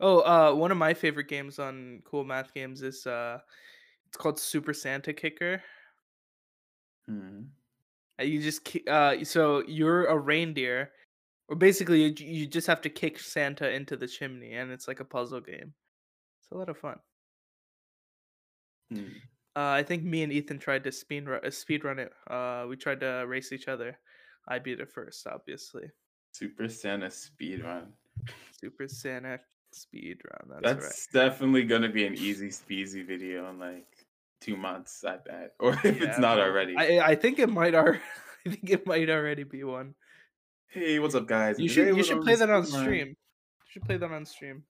Oh, uh, one of my favorite games on Cool Math Games is uh, it's called Super Santa Kicker. Hmm. Uh, You just uh, so you're a reindeer, or basically you, you just have to kick Santa into the chimney, and it's like a puzzle game. It's a lot of fun. Hmm. Uh, I think me and Ethan tried to speed run, uh, speed run it. Uh, we tried to race each other. I beat it first, obviously. Super Santa speed run. Super Santa speed run. That's, That's right. definitely gonna be an easy speasy video in like two months, I bet. Or if Yeah, it's not already. I I think it might already. I think it might already be one. Hey, what's up, guys? You should you should play that on stream. You should play that on stream.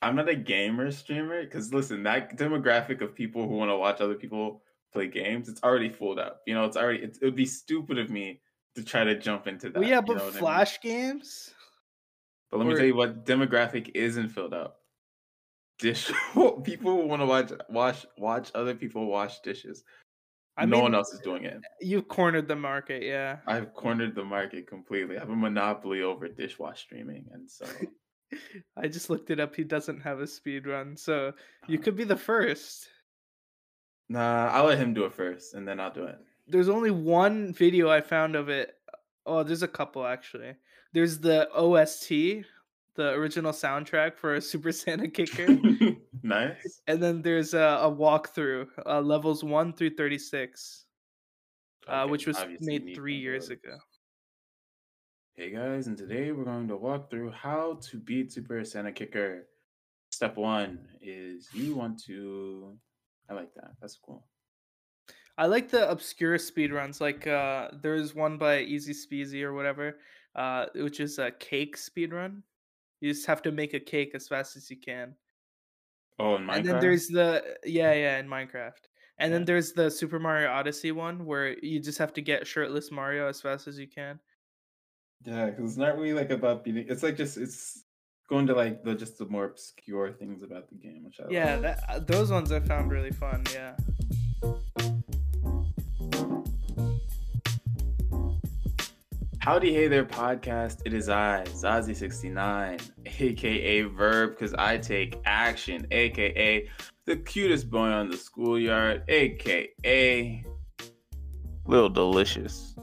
I'm not a gamer streamer because listen, that demographic of people who want to watch other people play games, it's already filled up. You know, it's already. It, it would be stupid of me to try to jump into that. Well, yeah, you but know what I mean? Flash games. But let me tell you what demographic isn't filled up. Dish people want to watch watch watch other people wash dishes. I no mean, one else is doing it. You've cornered the market, yeah. I've cornered the market completely. I have a monopoly over dishwash streaming, and so I just looked it up. He doesn't have a speed run, so you could be the first. nah, I'll let him do it first, and then I'll do it. There's only one video I found of it. Oh, there's a couple actually. There's the OST, the original soundtrack for Super Santa Kicker, nice. and then there's a, a walkthrough, uh, levels one through thirty six, uh, which was made three years those. ago. Hey guys, and today we're going to walk through how to beat Super Santa Kicker. Step one is you want to. I like that. That's cool. I like the obscure speedruns. Like uh there's one by Easy Speezy or whatever, uh, which is a cake speedrun. You just have to make a cake as fast as you can. Oh, in Minecraft. And then there's the yeah, yeah, in Minecraft. And then there's the Super Mario Odyssey one where you just have to get shirtless Mario as fast as you can. Yeah, because it's not really like about beating. It's like just it's going to like the just the more obscure things about the game, which I like. Yeah, that uh, those ones I found really fun. Yeah. Howdy, hey there, podcast. It is I, Zazie69, aka Verb, because I take action, aka the cutest boy on the schoolyard, aka Little Delicious.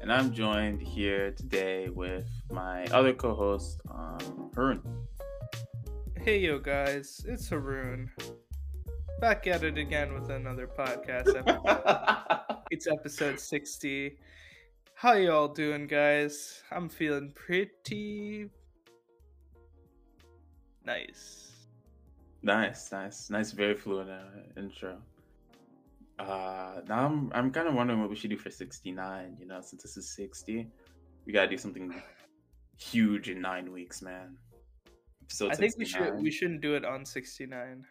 And I'm joined here today with my other co host, um, Harun. Hey yo guys, it's Haroon. Back at it again with another podcast episode. It's episode 60. How y'all doing, guys? I'm feeling pretty nice. Nice, nice, nice, very fluent uh, intro. Uh, now I'm I'm kind of wondering what we should do for 69. You know, since this is 60, we gotta do something huge in nine weeks, man. Episode I think we should we shouldn't do it on 69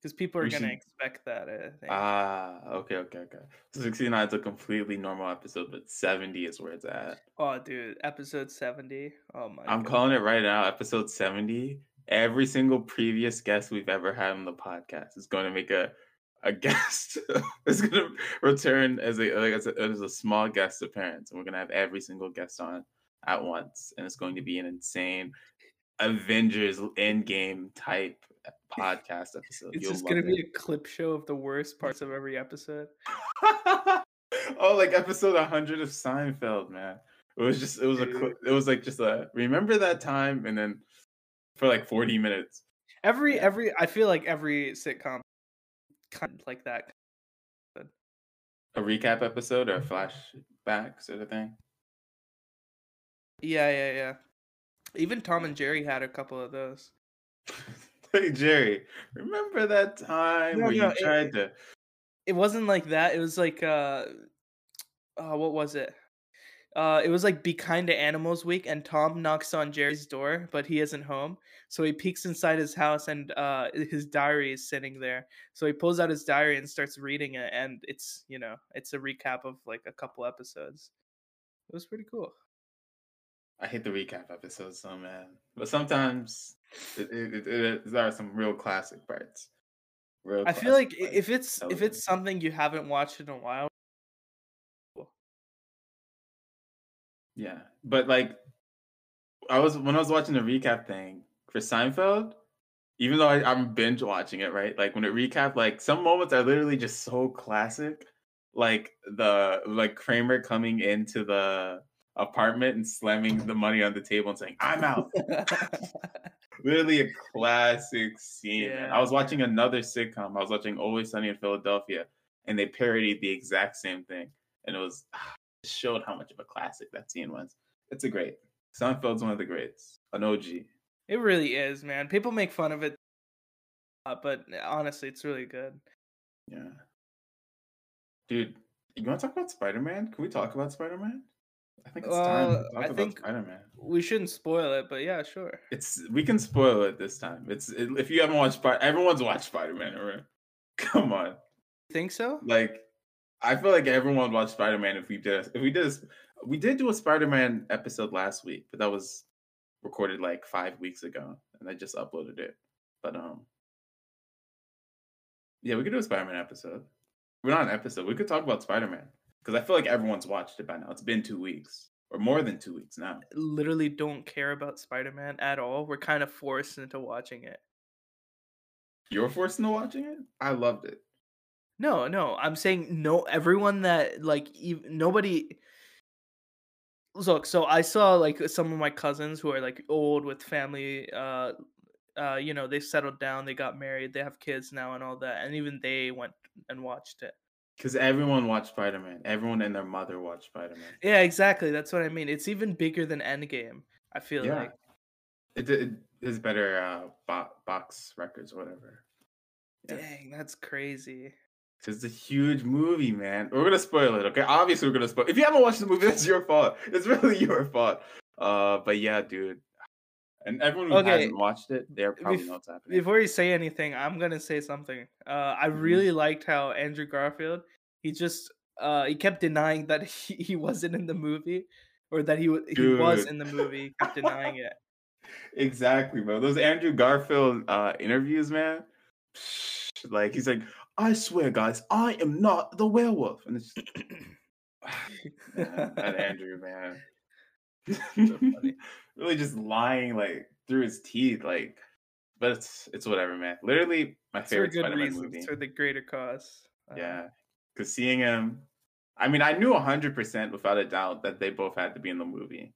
because people are gonna should- expect that. I think. Ah, okay, okay, okay. So 69 is a completely normal episode, but 70 is where it's at. oh, dude, episode 70. Oh my. I'm God. calling it right now, episode 70. Every single previous guest we've ever had on the podcast is going to make a a guest. is going to return as a like as a, as a small guest appearance, and we're going to have every single guest on at once, and it's going to be an insane Avengers Endgame type podcast episode. It's You'll just gonna be a clip show of the worst parts of every episode. oh, like episode 100 of Seinfeld, man. It was just, it was a, Dude. cli- it was like just a, remember that time? And then for like 40 minutes. Every every I feel like every sitcom kind of like that. A recap episode or a flashback sort of thing. Yeah, yeah, yeah. Even Tom and Jerry had a couple of those. hey, Jerry, remember that time No, where no, you it- tried to, It wasn't like that. It was like uh, uh what was it? Uh, it was like Be Kind to Animals Week, and Tom knocks on Jerry's door, but he isn't home. So he peeks inside his house, and uh, his diary is sitting there. So he pulls out his diary and starts reading it, and it's you know it's a recap of like a couple episodes. It was pretty cool. I hate the recap episodes so man. But sometimes it, it, it, it, there are some real classic parts. Real I feel like i- if it's if it's something you haven't watched in a while, Yeah, but like, I was when I was watching the recap thing, for Seinfeld, even though I, I'm binge watching it, right? Like when it recap, like some moments are literally just so classic. Like the like Kramer coming into the apartment and slamming the money on the table and saying, I'm out. literally a classic scene. man. I was watching another sitcom. I was watching Always Sunny in Philadelphia, and they parodied the exact same thing. And it was it showed how much of a classic that scene was. It's a great. Seinfeld's one of the greats. An OG. it really is, man. People make fun of it, uh, but honestly, it's really good. Yeah. Dude, you want to talk about Spider Man? Can we talk about Spider Man? I think it's time to talk I about think- Spider Man. We shouldn't spoil it, but yeah, sure. It's we can spoil it this time. It's it, if you haven't watched Spider, everyone's watched Spider Man, right? Come on, Think so? like I feel like everyone watched Spider Man. If we did, if we did, we did do a Spider Man episode last week, but that was recorded like five weeks ago, and I just uploaded it. But um, yeah, we could do a Spider Man episode. We're not an episode. We could talk about Spider Man because I feel like everyone's watched it by now. It's been two weeks or more than two weeks now. Literally don't care about Spider Man at all. We're kind of forced into watching it. You're forced into watching it. I loved it. No, no, I'm saying no. Everyone that like ev- nobody. Look, so I saw like some of my cousins who are like old with family. Uh, uh, you know, they settled down, they got married, they have kids now, and all that, and even they went and watched it. Because everyone watched Spider Man. Everyone and their mother watched Spider Man. Yeah, exactly. That's what I mean. It's even bigger than Endgame. I feel Yeah. like. It, it is better uh, bo- box records or whatever. Yeah. Dang, that's crazy. It's a huge movie, man. We're gonna spoil it, okay? Obviously, we're gonna spoil. If you haven't watched the movie, that's your fault. It's really your fault. Uh, but yeah, dude. And everyone who Okay, hasn't watched it, they're probably bef- know what's happening. Before you say anything, I'm gonna say something. Uh, I Mhm. really liked how Andrew Garfield he just uh he kept denying that he, he wasn't in the movie or that he he was in the movie. He kept denying it. exactly, bro. Those Andrew Garfield uh, interviews, man. Like he's like, I swear, guys, I am not the werewolf, and it's just, man, that Andrew, man. funny. really just lying like through his teeth, like. But it's it's whatever, man. Literally my It's favorite Spider-Man reasons. movie. For the greater cause. Uh, Yeah, because seeing him, I mean, I knew hundred percent without a doubt that they both had to be in the movie.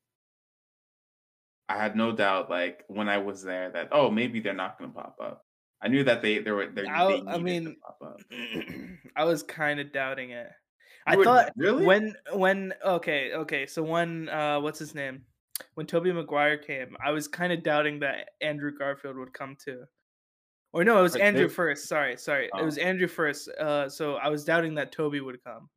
I had no doubt, like when I was there, that oh maybe they're not going to pop up. I knew that they they were they, I- they I mean, to pop up. I was kind of doubting it. I were- thought really when when okay okay so when uh what's his name when Tobey Maguire came I was kind of doubting that Andrew Garfield would come too or no it was Andrew first sorry sorry it was Oh. Andrew first uh so I was doubting that Tobey would come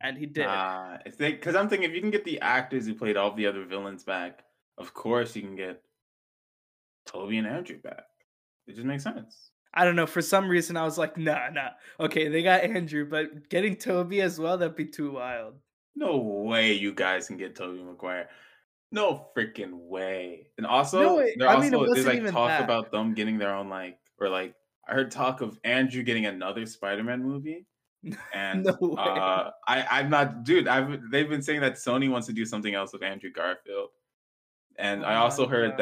and he did Nah, if because I'm thinking if you can get the actors who played all the other villains back, of course you can get Tobey and Andrew back. It just makes sense. I don't know for some reason I was like nah nah okay they got Andrew but getting Tobey as well that'd be too wild No way you guys can get Tobey Maguire. No freaking way. And also, No, it- I also mean, there's like talk that. about them getting their own like or like I heard talk of Andrew getting another Spider-Man movie. And No way. uh I, I'm not dude, I've they've been saying that Sony wants to do something else with Andrew Garfield. And I Oh also heard God.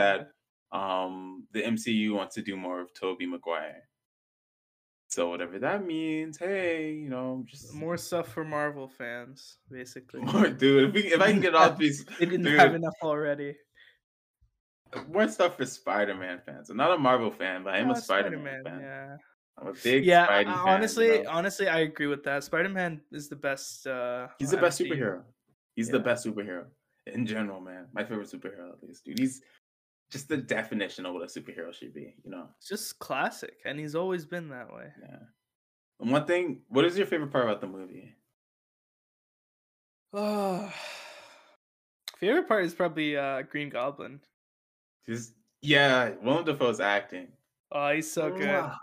that um the MCU wants to do more of Tobey Maguire. So whatever that means, hey, you know, just more stuff for Marvel fans basically more, dude. If, we, if I can get all these they didn't dude, have enough already more stuff for Spider-Man fans. I'm not a Marvel fan, but I am Uh, a Spider-Man, fan. Yeah, I'm a big yeah. I- fan. honestly, you know? honestly, I agree with that. Spider Man is the best. Uh, he's the best MCU. superhero. He's the best superhero in general, man. My favorite superhero, at least, dude. He's just the definition of what a superhero should be. You know? It's just classic, and he's always been that way. Yeah. And one thing, what is your favorite part about the movie? Oh, favorite part is probably uh, Green Goblin. Just yeah, Willem Dafoe's acting. Oh, he's so good. Mwah.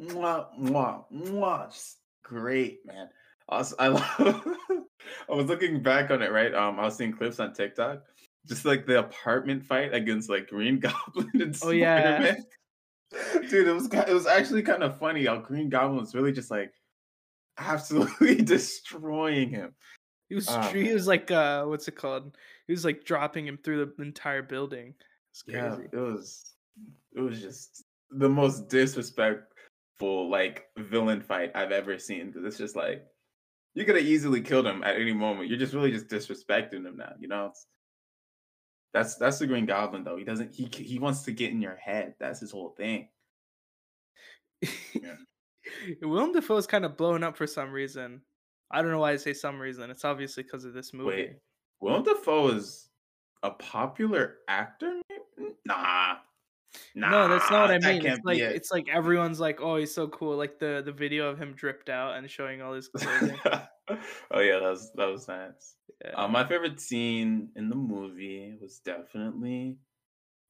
Mwah, mwah, mwah. Just great, man. Also, I love. I was looking back on it, right? Um, I was seeing clips on TikTok, just like the apartment fight against like Green Goblin and Oh, yeah. Spider-Man. Dude, it was it was actually kind of funny how Green Goblin was really just like absolutely destroying him. He was Oh, he was like uh, what's it called? He was like dropping him through the entire building. It's crazy. Yeah, it was it was just the most disrespectful like villain fight I've ever seen because it's just like you could have easily killed him at any moment. You're just really just disrespecting him now, you know? It's, that's that's the Green Goblin though. He doesn't he he wants to get in your head. That's his whole thing. Yeah. Willem Dafoe is kind of blown up for some reason. I don't know why I say some reason. It's obviously because of this movie. Wait, Willem Dafoe is a popular actor? Nah. Nah, no, that's not what I mean. It's like it. it's like everyone's like, "Oh, he's so cool!" Like the the video of him dripped out and showing all his clothing. oh yeah, that was that was nice. Yeah. Uh, my favorite scene in the movie was definitely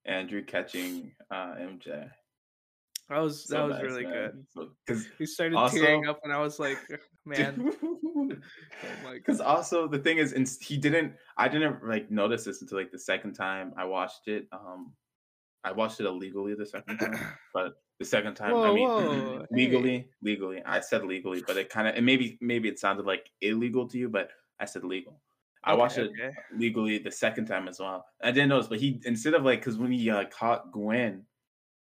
Andrew catching uh, MJ. That was so that was nice, really man. good. Because he started also, tearing up, and I was like, "Man." Because oh also the thing is, and he didn't. I didn't like notice this until like the second time I watched it. Um, I watched it illegally the second time, but the second time, whoa, I mean, whoa, legally, hey. legally. I said legally, but it kind of, and maybe, maybe it sounded like illegal to you, but I said legal. I okay, watched it okay. legally the second time as well. I didn't notice, but he instead of like, because when he uh, caught Gwen,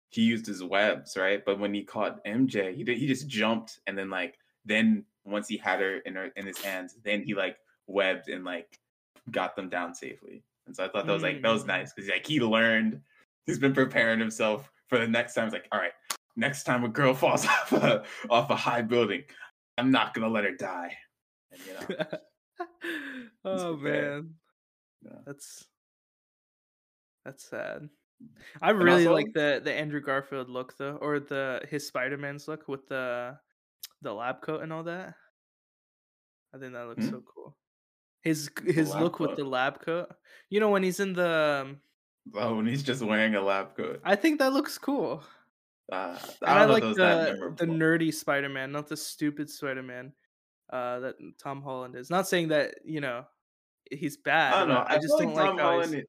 he used his webs, right? But when he caught MJ, he did, he just jumped and then like then once he had her in her in his hands, then he like webbed and like got them down safely. And so I thought that was like that was mm. nice because like he learned, he's been preparing himself for the next time. It's like, all right, next time a girl falls off a off a high building, I'm not gonna let her die. And, you know, oh man, yeah. that's that's sad. I really also, like the the Andrew Garfield look though, or the his Spider Man's look with the the lab coat and all that. I think that looks hmm? so cool. His his look coat. with the lab coat. You know when he's in the. Um, oh, and he's just wearing a lab coat. I think that looks cool. Uh, I, I like the the nerdy Spider Man, not the stupid Spider Man uh, that Tom Holland is. Not saying that you know he's bad. I don't know. I, I just don't like Tom Holland.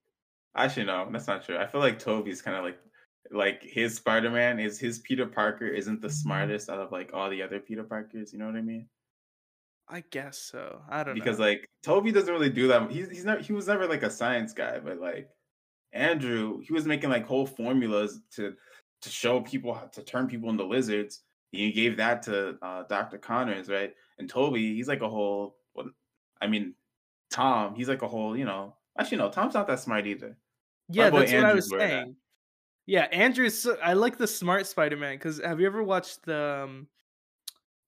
Actually, no, that's not true. I feel like Tobey's kind of like like his Spider Man is his Peter Parker isn't the mm-hmm. smartest out of like all the other Peter Parkers. You know what I mean? I guess so. I don't because know. like Tobey doesn't really do that. He's he's not he was never like a science guy, but like Andrew, he was making like whole formulas to to show people how to turn people into lizards. He gave that to uh, Dr. Connors, right? And Tobey, he's like a whole. What I mean, Tom, he's like a whole. You know, actually no, Tom's not that smart either. Yeah, that's what I was saying. That. Yeah, Andrew's. So, I like the smart Spider-Man because have you ever watched the, um,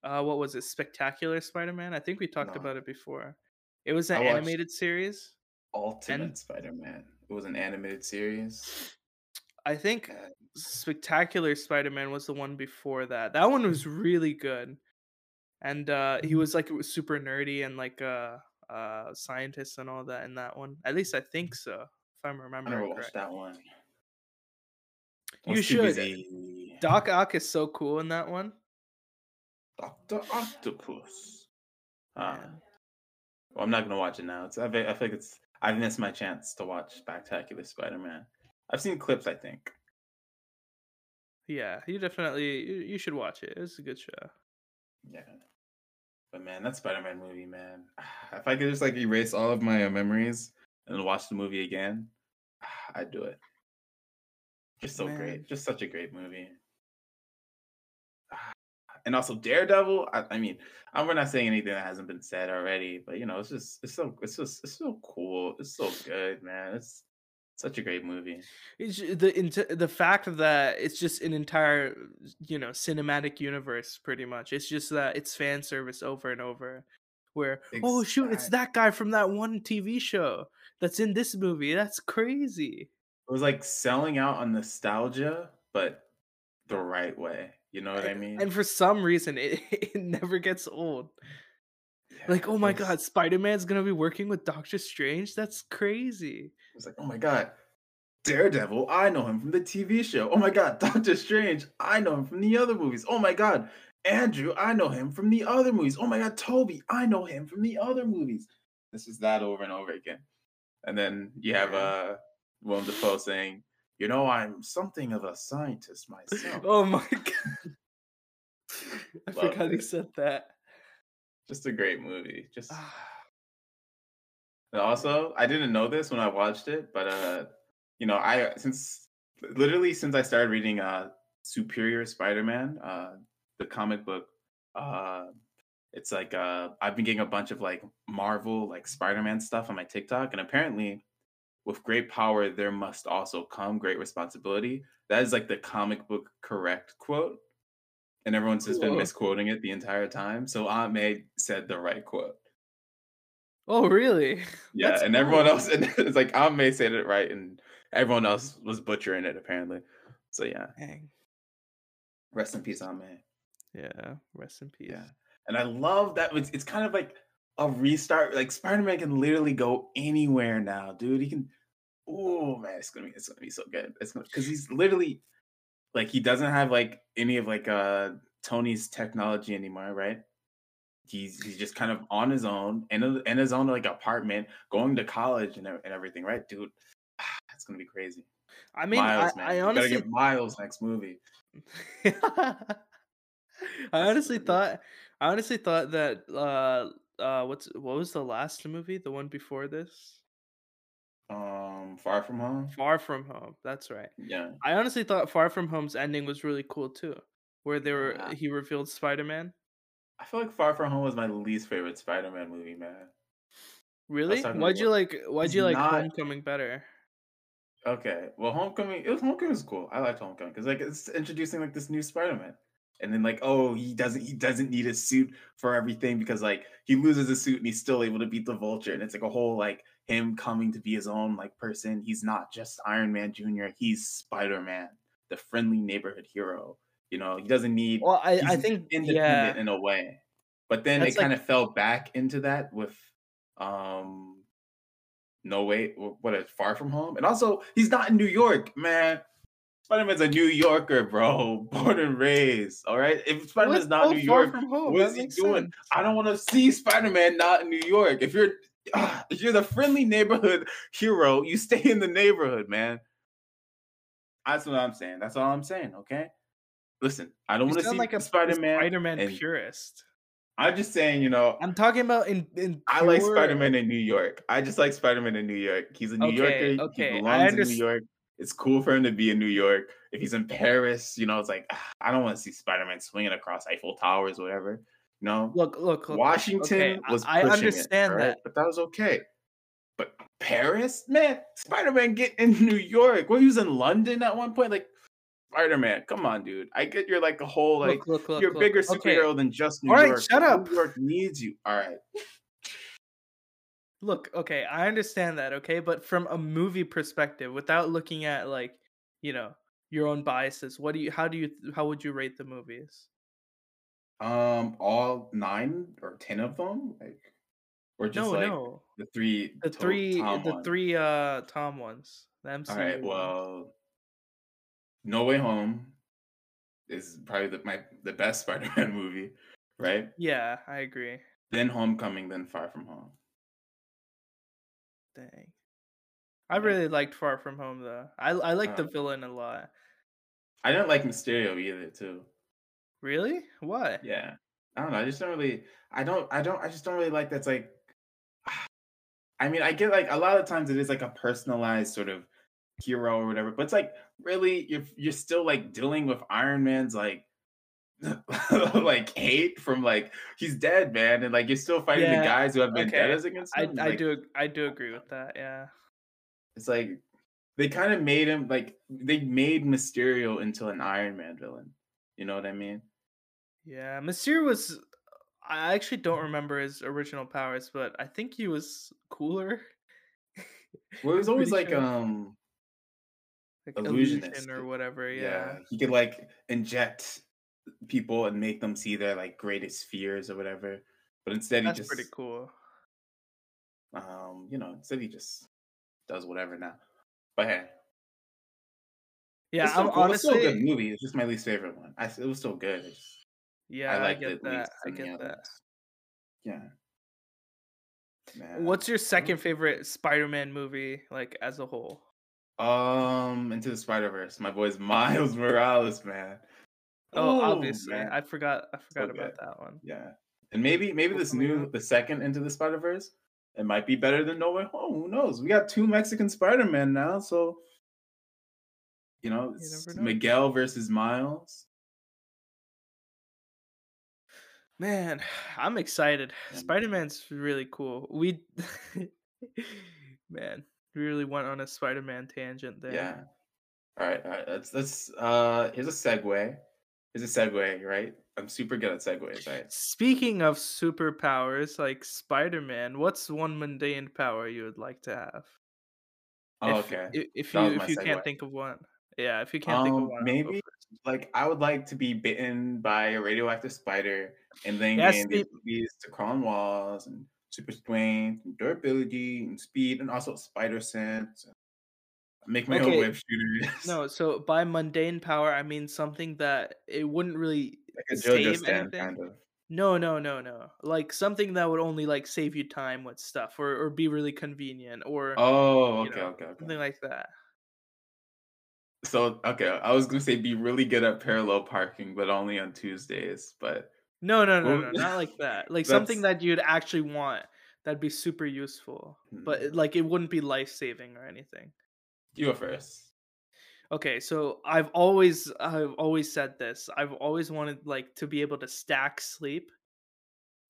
uh, what was it, Spectacular Spider-Man? I think we talked no. about it before. It was an animated series. Ultimate and, Spider-Man. It was an animated series. I think Spectacular Spider-Man was the one before that. That one was really good, and uh, he mm-hmm. was super nerdy and like a uh, uh, scientist and all that in that one. At least I think so. If I'm remembering. I never watched that one. You should. Doc Ock is so cool in that one. Doctor Octopus. Ah. Well, I'm not gonna watch it now. It's I, I like it's I've missed my chance to watch Spectacular Spider-Man. I've seen clips. I think. Yeah, you definitely you should watch it. It's a good show. Yeah, but man, that Spider-Man movie, man. If I could just like erase all of my uh, memories and watch the movie again, I'd do it. Just so Man. great. Just such a great movie. And also Daredevil. I, I mean, I'm, we're not saying anything that hasn't been said already, but you know, it's just it's so it's just it's so cool. It's so good, man. It's such a great movie. It's the the fact that it's just an entire you know cinematic universe, pretty much. It's just that it's fan service over and over. Where exactly. oh shoot, it's that guy from that one TV show that's in this movie. That's crazy. It was like selling out on nostalgia, but the right way. You know what and, I mean? And for some reason, it, it never gets old. Yeah, like, oh my god, Spider Man's gonna be working with Doctor Strange? That's crazy. It's like, oh my god, Daredevil, I know him from the TV show. Oh my god, Doctor Strange, I know him from the other movies. Oh my god, Andrew, I know him from the other movies. Oh my god, Tobey, I know him from the other movies. This is that over and over again. And then you have uh Willem Dafoe saying, "You know, I'm something of a scientist myself." oh my god! I Love forgot it. he said that. Just a great movie. Just. and also, I didn't know this when I watched it, but uh, you know, I since literally since I started reading uh Superior Spider-Man, uh the comic book, uh it's like uh I've been getting a bunch of like Marvel like Spider-Man stuff on my TikTok and apparently with great power there must also come great responsibility. That is like the comic book correct quote. And everyone's just been misquoting it the entire time. So Aunt May said the right quote. Oh, really? Yeah, That's and everyone cool. else it's like Aunt May said it right and everyone else was butchering it apparently. So yeah, Dang. rest in peace, Aunt May. Yeah. Rest in peace. Yeah. And I love that it's, it's kind of like a restart. Like Spider-Man can literally go anywhere now, dude. He can oh man, it's gonna be it's gonna be so good. It's gonna because he's literally like he doesn't have like any of like uh Tony's technology anymore, right? He's he's just kind of on his own in, in his own like apartment, going to college and, and everything, right, dude? It's gonna be crazy. I mean, Miles, I, man, I honestly, gotta get Miles next movie. I honestly thought, I honestly thought that, uh, uh, what's what was the last movie? The one before this? Um, Far From Home. Far From Home. That's right. Yeah, I honestly thought Far From Home's ending was really cool too, where they were Yeah. he revealed Spider Man. I feel like Far From Home was my least favorite Spider-Man movie, man. Really? Why'd you like? Why'd you like not- Homecoming better? Okay, well, Homecoming, it was Homecoming was cool. I liked Homecoming because like it's introducing like this new Spider-Man, and then like oh he doesn't he doesn't need a suit for everything because like he loses a suit and he's still able to beat the Vulture, and it's like a whole like him coming to be his own like person. He's not just Iron Man Junior. He's Spider-Man, the friendly neighborhood hero. You know, he doesn't need Well, I, I think independent yeah, in a way. But then That's it kind of fell back into that with um No Way what is Far From Home. And also he's not in New York, man. Spider-Man's a New Yorker, bro. Born and raised. All right. If Spider-Man's not New York, From Home? what That is he doing? sense. I don't want to see Spider-Man not in New York. If you're ah, if you're the friendly neighborhood hero, you stay in the neighborhood, man. That's what I'm saying. That's all I'm saying. Okay. Listen, I don't want to sound see like a Spider-Man. Spider-Man and- purist. I'm just saying, you know, I'm talking about in in. I like pure- Spider-Man in New York. I just like Spider-Man in New York. He's a New Okay, Yorker. okay, He I belongs in New York. It's cool for him to be in New York. If he's in Paris, you know, it's like ah, I don't want to see Spider-Man swinging across Eiffel Towers, whatever. You know, Look, look, look. Washington okay, was. I understand it, alright? that. but that was okay. But Paris, man, Spider-Man get in New York. Well, he was in London at one point. Like Spider-Man, come on, dude. I get you're like a whole like look, look, look. you're a bigger Okay, superhero than just New All right, York. All right, shut up. New York needs you. All right. Look, okay, I understand that, okay, but from a movie perspective, without looking at like, you know, your own biases, what do you? How do you? How would you rate the movies? Um, all nine or ten of them, like, or just No, like no, the three, the to- three, Tom the ones? three, uh, Tom ones. The MCU. All right, well, No Way Home is probably the, my the best Spider-Man movie, right? yeah, I agree. Then Homecoming, then Far From Home. Dang, I really liked Far From Home though. I I like the Uh, villain a lot. I didn't like Mysterio either, too. Really? What? Yeah, I don't know. I just don't really. I don't. I don't. I just don't really like that's like. I mean, I get like a lot of times it is like a personalized sort of hero or whatever, but it's like really you're you're still like dealing with Iron Man's like like hate from like he's dead, man, and like you're still fighting Yeah, the guys who have been okay. against I him. I like, do I do agree with that. Yeah. It's like they kind of made him like they made Mysterio into an Iron Man villain. You know what I mean? Yeah, Mysterio was. I actually don't remember his original powers, but I think he was cooler. Well, it was always like sure. um like illusionist. illusion or whatever. yeah. Yeah. he could like inject people and make them see their like greatest fears or whatever. But instead That's he just pretty cool. um, you know, instead he just does whatever now. But hey, Yeah, it's still I'm cool. It's still a good movie. It's just my least favorite one. I, it was still good. Just- Yeah, I I, get it that. I get that. Yeah. Man. What's your second favorite Spider-Man movie, like as a whole? um Into the Spider Verse? My boy's Miles Morales, man. Oh, Ooh, obviously. I forgot. I forgot good. about that one. Yeah, and maybe maybe this new the second Into the Spider Verse, it might be better than No Way Home. Who knows? We got two Mexican Spider Men now, so You know, You know. Miguel versus Miles. Man, I'm excited. Spider Man's really cool. We, man, we really went on a Spider Man tangent there. Yeah. All right, all right. Let's let's uh here's a segue. Here's a segue, right? I'm super good at segues, right? Speaking of superpowers like Spider Man, what's one mundane power you would like to have? Oh, if, okay. i- If you if you can't think of one, yeah. If you can't think of Um, one, maybe like I would like to be bitten by a radioactive spider and then Yeah, gain the abilities to crawl on walls and super strength and durability and speed and also spider sense. Make my Okay, own web shooter. No, so by mundane power, I mean something that it wouldn't really like save stand anything. kind of. No, no, no, no. Like something that would only like save you time with stuff, or or be really convenient, or Oh, you okay, know, okay, okay. something like that. So okay, I was gonna say be really good at parallel parking, but only on Tuesdays. But No, no, no, no, not like that. Like something that you'd actually want that'd be super useful, but Hmm. like it wouldn't be life saving or anything. You go first. Okay, so I've always I've always said this. I've always wanted like to be able to stack sleep.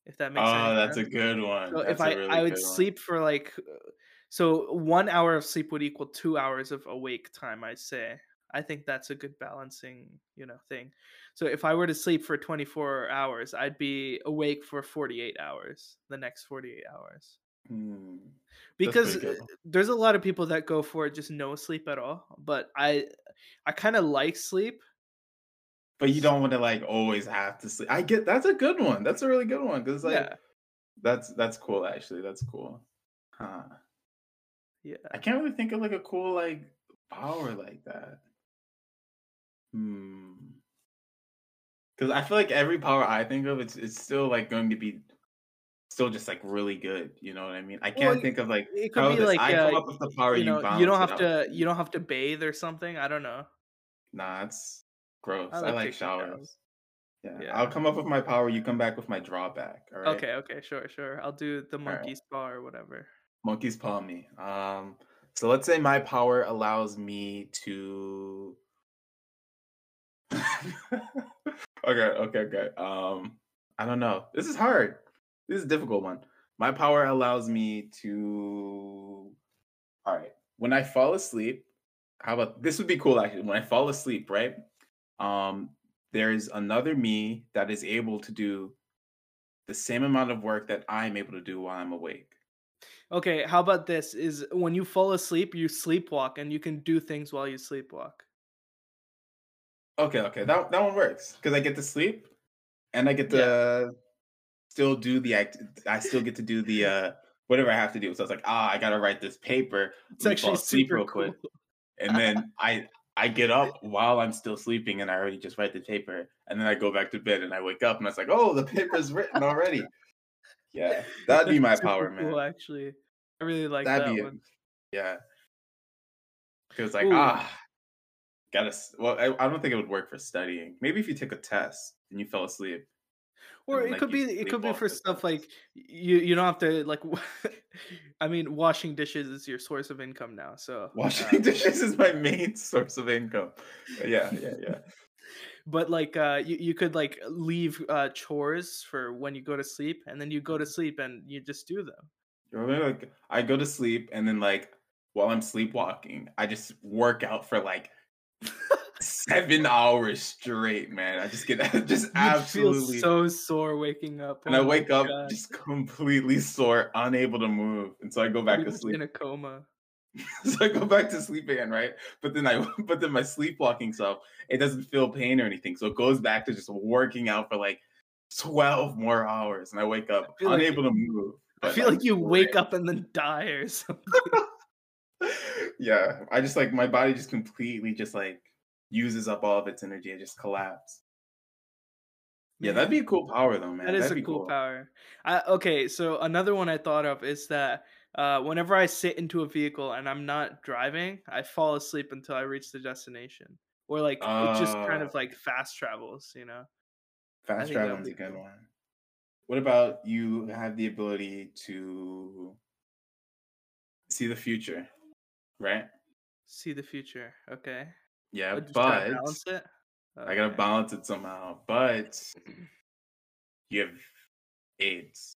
If that makes sense. Oh, that's a good one. So if That's I a really I would sleep for like uh, so one hour of sleep would equal two hours of awake time, I'd say. I think that's a good balancing, you know, thing. So if I were to sleep for 24 hours, I'd be awake for 48 hours, the next 48 hours. Hmm. Because uh, there's a lot of people that go for just no sleep at all, but I I kind of like sleep. But you don't want to like always have to sleep. I get that's a good one. That's a really good one because like yeah. that's that's cool actually. That's cool. Huh. Yeah. I can't really think of like a cool like power like that. Hmm. Because I feel like every power I think of, it's it's still like going to be still just like really good. You know what I mean? I can't think of like It could how be this like I come uh, up with the power you you, know, balance you don't have to you don't have to bathe or something. I don't know. Nah, it's gross. I I like like, showers. showers. Yeah. Yeah. I'll come up with my power. You come back with my drawback. All right. Okay, okay, sure, sure. I'll do the right. monkey's paw or whatever. Monkeys paw me. Um. So let's say my power allows me to. okay. Okay. Okay. Um. I don't know. This is hard. This is a difficult one. My power allows me to. All right. When I fall asleep, how about this? Would be cool actually. When I fall asleep, right? Um. There's another me that is able to do the same amount of work that I'm able to do while I'm awake. Okay, how about this? Is when you fall asleep, you sleepwalk, and you can do things while you sleepwalk. Okay, okay, that that one works because I get to sleep, and I get to still do the act. I still get to do the uh whatever I have to do. So it's like, ah, I gotta write this paper. It's Let actually real cool. quick, and then I I get up while I'm still sleeping, and I already just write the paper, and then I go back to bed, and I wake up, and it's like, oh, the paper's written already. Yeah, that'd be my power, cool, man. actually, I really like That'd that be one. it. Yeah, because like Ooh. ah, gotta. Well, I, I don't think it would work for studying. Maybe if you took a test and you fell asleep. Or it like, could be it could be for stuff like you you don't have to like. I mean, washing dishes is your source of income now, so Washing uh, dishes is my main source of income. Yeah, yeah, yeah. but like uh you, you could like leave uh chores for when you go to sleep and then you go to sleep and you just do them You know, like I go to sleep and then like while I'm sleepwalking, I just work out for like seven hours straight, man. I just get just You'd absolutely feel so sore waking up and oh I wake up God. just completely sore, unable to move. And so I go back to sleep. in a coma so I go back to sleep again, right? But then I but then my sleepwalking self, it doesn't feel pain or anything. So it goes back to just working out for like 12 more hours. And I wake up like- unable to move. i feel I'm like you great. wake up and then die or something yeah. I just like my body just completely just like uses up all of its energy. I just collapse. Yeah, that'd be a cool power though, man. that is a be cool, power I, okay so another one i thought of is that uh, whenever i sit into a vehicle and i'm not driving i fall asleep until i reach the destination or like it just kind of Ah. like fast travels you know Fast traveling's a good cool. one. What about you have the ability to see the future, right? see the future okay Yeah, Or just gotta but balance it. I gotta balance it somehow. But you have AIDS.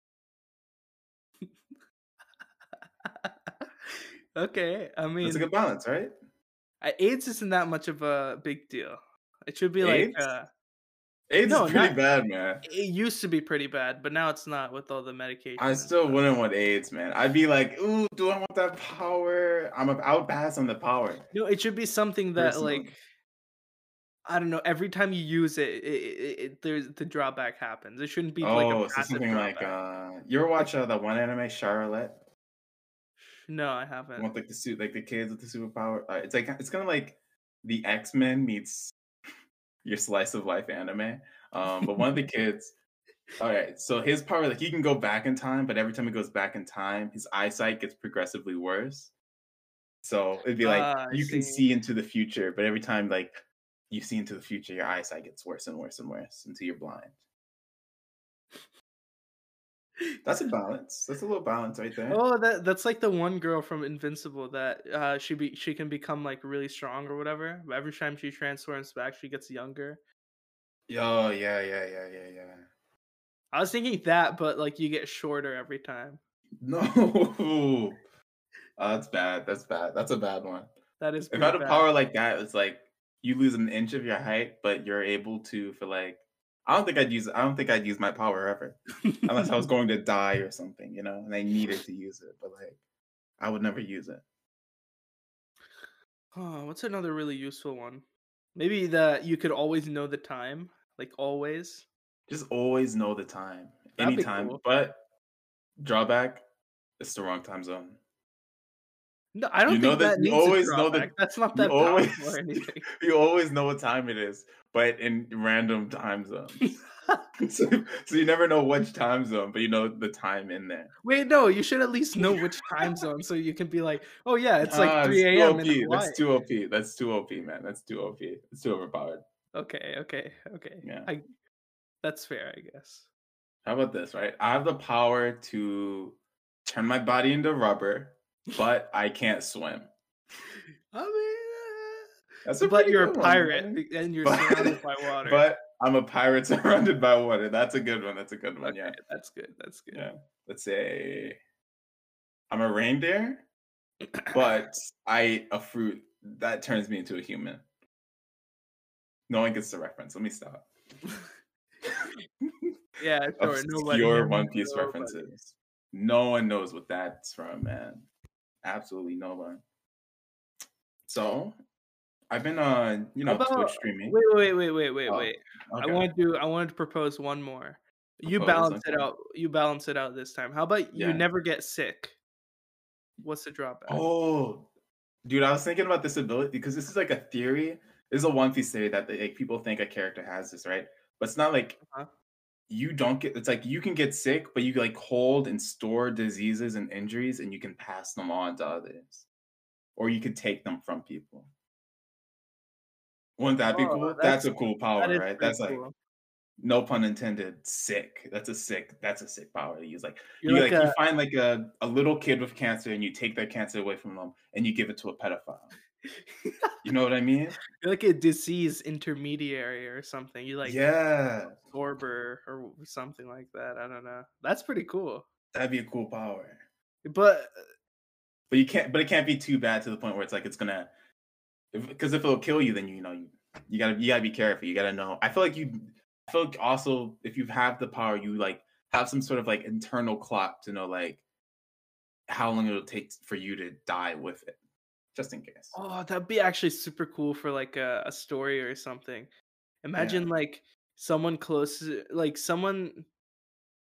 okay, I mean, it's a good balance, right? AIDS isn't that much of a big deal. It should be like uh, AIDS No, is pretty not- bad, man. it used to be pretty bad, but now it's not with all the medication. I still stuff. wouldn't want AIDS, man. I'd be like, ooh, do I want that power? I'm a, I would pass on the power. No, it should be something that Personally. like I don't know. Every time you use it, it, it, it there's the drawback happens. It shouldn't be like oh, a so passive something like uh, you ever watch uh, that one anime, Charlotte? no, I haven't. with, like the suit, like the kids with the superpower. Uh, it's like it's kind of like the X Men meets your slice of life anime. Um, but one of the kids. All right, so his power, like he can go back in time, but every time he goes back in time, his eyesight gets progressively worse. So it'd be like I you can see. see into the future, but every time like you see into the future, your eyesight gets worse and worse and worse until you're blind. That's a balance. That's a little balance right there. Oh, that that's like the one girl from Invincible that uh she be she can become like really strong or whatever. But every time she transforms back, she gets younger. Oh yeah, yeah, yeah, yeah, yeah. I was thinking that, but like you get shorter every time. No, oh, that's bad. That's bad. That's a bad one. That is. If I had a bad. power like that, it's like you lose an inch of your height, but you're able to for like. I don't think I'd use. I don't think I'd use my power ever, unless I was going to die or something, you know, and I needed to use it. But like, I would never use it. Oh, what's another really useful one? Maybe that you could always know the time, like always. Just always know the time, That'd anytime. cool. But drawback, it's the wrong time zone. No, I don't You know think that- that you always a know that- That's not that always- powerful or anything. You always know what time it is, but in random time zones. so, so you never know which time zone, but you know the time in there. Wait, no, you should at least know which time zone so you can be like, oh yeah, it's like Ah, 3 too a.m. In Hawaii. That's too OP. That's too OP, man. That's too OP. It's too overpowered. Okay, okay, okay. Yeah. I, that's fair, I guess. How about this, right? I have the power to turn my body into rubber, but I can't swim. I mean, That's uh, a but you're a good one, pirate and you're But- surrounded by water. But I'm a pirate surrounded by water. That's a good one. That's a good one. okay, Yeah. that's good. That's good. Yeah. Let's say I'm a reindeer, but I eat a fruit that turns me into a human. No one gets the reference. Let me stop. yeah, sure. Nobody Obscure here One Piece nobody. references. No one knows what that's from, man. Absolutely no one. So, I've been on, you know, about- Twitch streaming. Wait, wait, wait, wait, wait, Oh, wait. I Okay. want to. I wanted to propose one more. You Propose, balance it out. You balance it out this time. How about you Yeah. never get sick? What's the drawback? Oh, dude, I was thinking about this ability because this is like a theory. This is a One Piece theory that like people think a character has this, right? But it's not like Uh-huh. You don't get. It's like you can get sick, but you like hold and store diseases and injuries, and you can pass them on to others, or you could take them from people. Wouldn't that be Oh, cool? that's- That's, a cool power, That right? That's like no pun intended. Sick. That's a sick. That's a sick power to use. Like You're you like, like, a, you find like a, a little kid with cancer and you take their cancer away from them and you give it to a pedophile. You know what I mean? you're like a disease intermediary or something. You like yeah. absorber or something like that. I don't know. That's pretty cool. That'd be a cool power. But uh But you can't but it can't be too bad to the point where it's like it's gonna because if, it'll kill you, then you know you you gotta you gotta be careful. You gotta know. I feel like you I feel like also if you have the power, you like have some sort of like internal clock to know like how long it'll take for you to die with it. Just in case. oh, that'd be actually super cool for like a, a story or something. Imagine like someone close, like someone.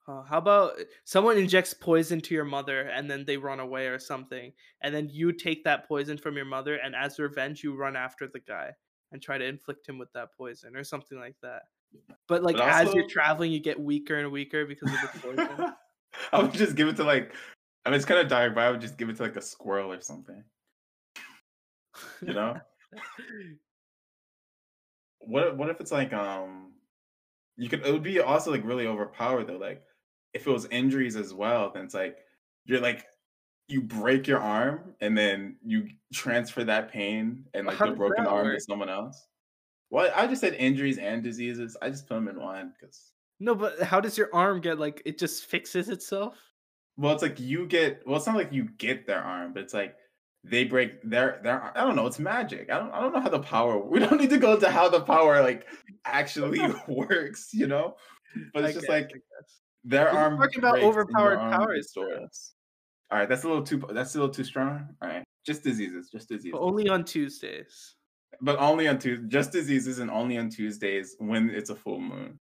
Uh, how about someone injects poison to your mother and then they run away or something, and then you take that poison from your mother, and as revenge, you run after the guy and try to inflict him with that poison or something like that. But like But as you're traveling, you get weaker and weaker because of the poison. I would just give it to like I mean it's kind of dark, but I would just give it to like a squirrel or something. You know? what what if it's like um you could it would be also like really overpowered though. Like if it was injuries as well, then it's like you're like you break your arm and then you transfer that pain and like How the broken arm to someone else. Well, I just said injuries and diseases. I just put them in one because No, but how does your arm get like it just fixes itself? well, it's like you get well, it's not like you get their arm, but it's like they break their their. I don't know. It's magic. I don't I don't know how the power. We don't need to go into how the power like actually works. You know, but it's I just guess, like their We're arm talking about breaks and your overpowered arm powers, restores. All right, that's a little too. That's a little too strong. All right, just diseases, just diseases, But only on Tuesdays. but only on Tuesdays. Just diseases and only on Tuesdays when it's a full moon.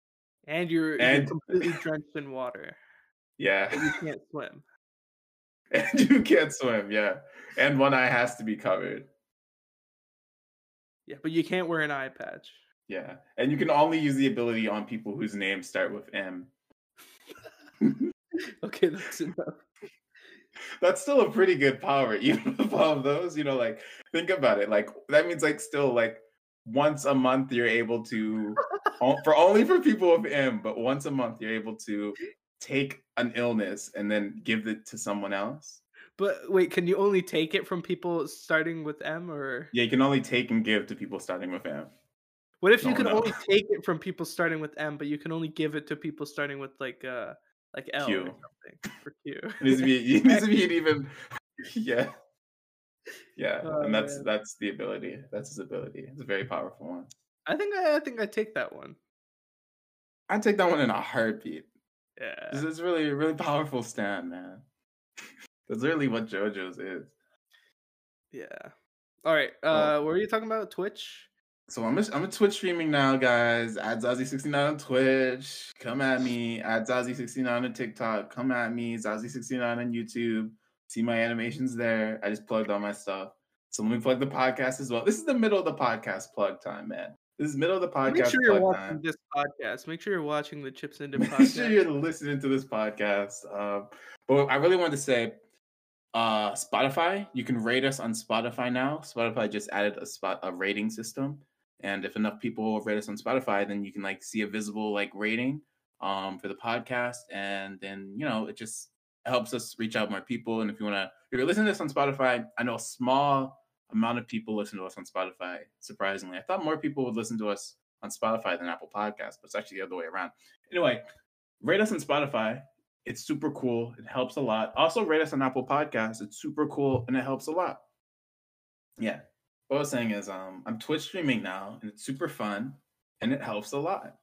And you're, you're And- completely drenched in water. Yeah, you can't swim. and you can't swim. Yeah, and one eye has to be covered. Yeah, but you can't wear an eye patch. Yeah, and you can only use the ability on people whose names start with M. Okay, that's enough. That's still a pretty good power, even with all of those. You know, like think about it. Like that means like still like once a month you're able to for only for people with M, but once a month you're able to take an illness and then give it to someone else. But wait, can you only take it from people starting with M or Yeah, you can only take and give to people starting with M. what if you No, can no. only take it from people starting with M, but you can only give it to people starting with like uh like L Q. or something for Q? It needs to be it needs to be an even yeah. Yeah, Oh, and that's man. that's the ability. That's his ability. It's a very powerful one. I think I, I think I take that one. I'd take that one in a heartbeat. Yeah. This is really, really powerful stand, man. That's really what JoJo's is. Yeah. All right. Oh. Uh, what were you talking about? Twitch. So I'm a, I'm a Twitch streaming now, guys. At Zazie69 on Twitch. Come at me. At Zazie69 on TikTok. Come at me. Zazie69 on YouTube. See my animations there. I just plugged all my stuff. So let me plug the podcast as well. This is the middle of the podcast plug time, man. This is middle of the podcast Make sure you're watching time. this podcast. Make sure you're watching the Chips into podcast. Make sure you're listening to this podcast. Um, but I really wanted to say, uh, Spotify. You can rate us on Spotify now. Spotify just added a spot a rating system, and if enough people rate us on Spotify, then you can like see a visible like rating um for the podcast, and then you know it just helps us reach out more people. And if you wanna, if you're listening to this on Spotify, I know a small amount of people listen to us on Spotify. Surprisingly, I thought more people would listen to us on Spotify than Apple Podcasts, but it's actually the other way around. Anyway, rate us on Spotify. It's super cool. It helps a lot. Also, rate us on Apple Podcasts. It's super cool and it helps a lot. Yeah. What I was saying is, um, I'm Twitch streaming now, and it's super fun, and it helps a lot.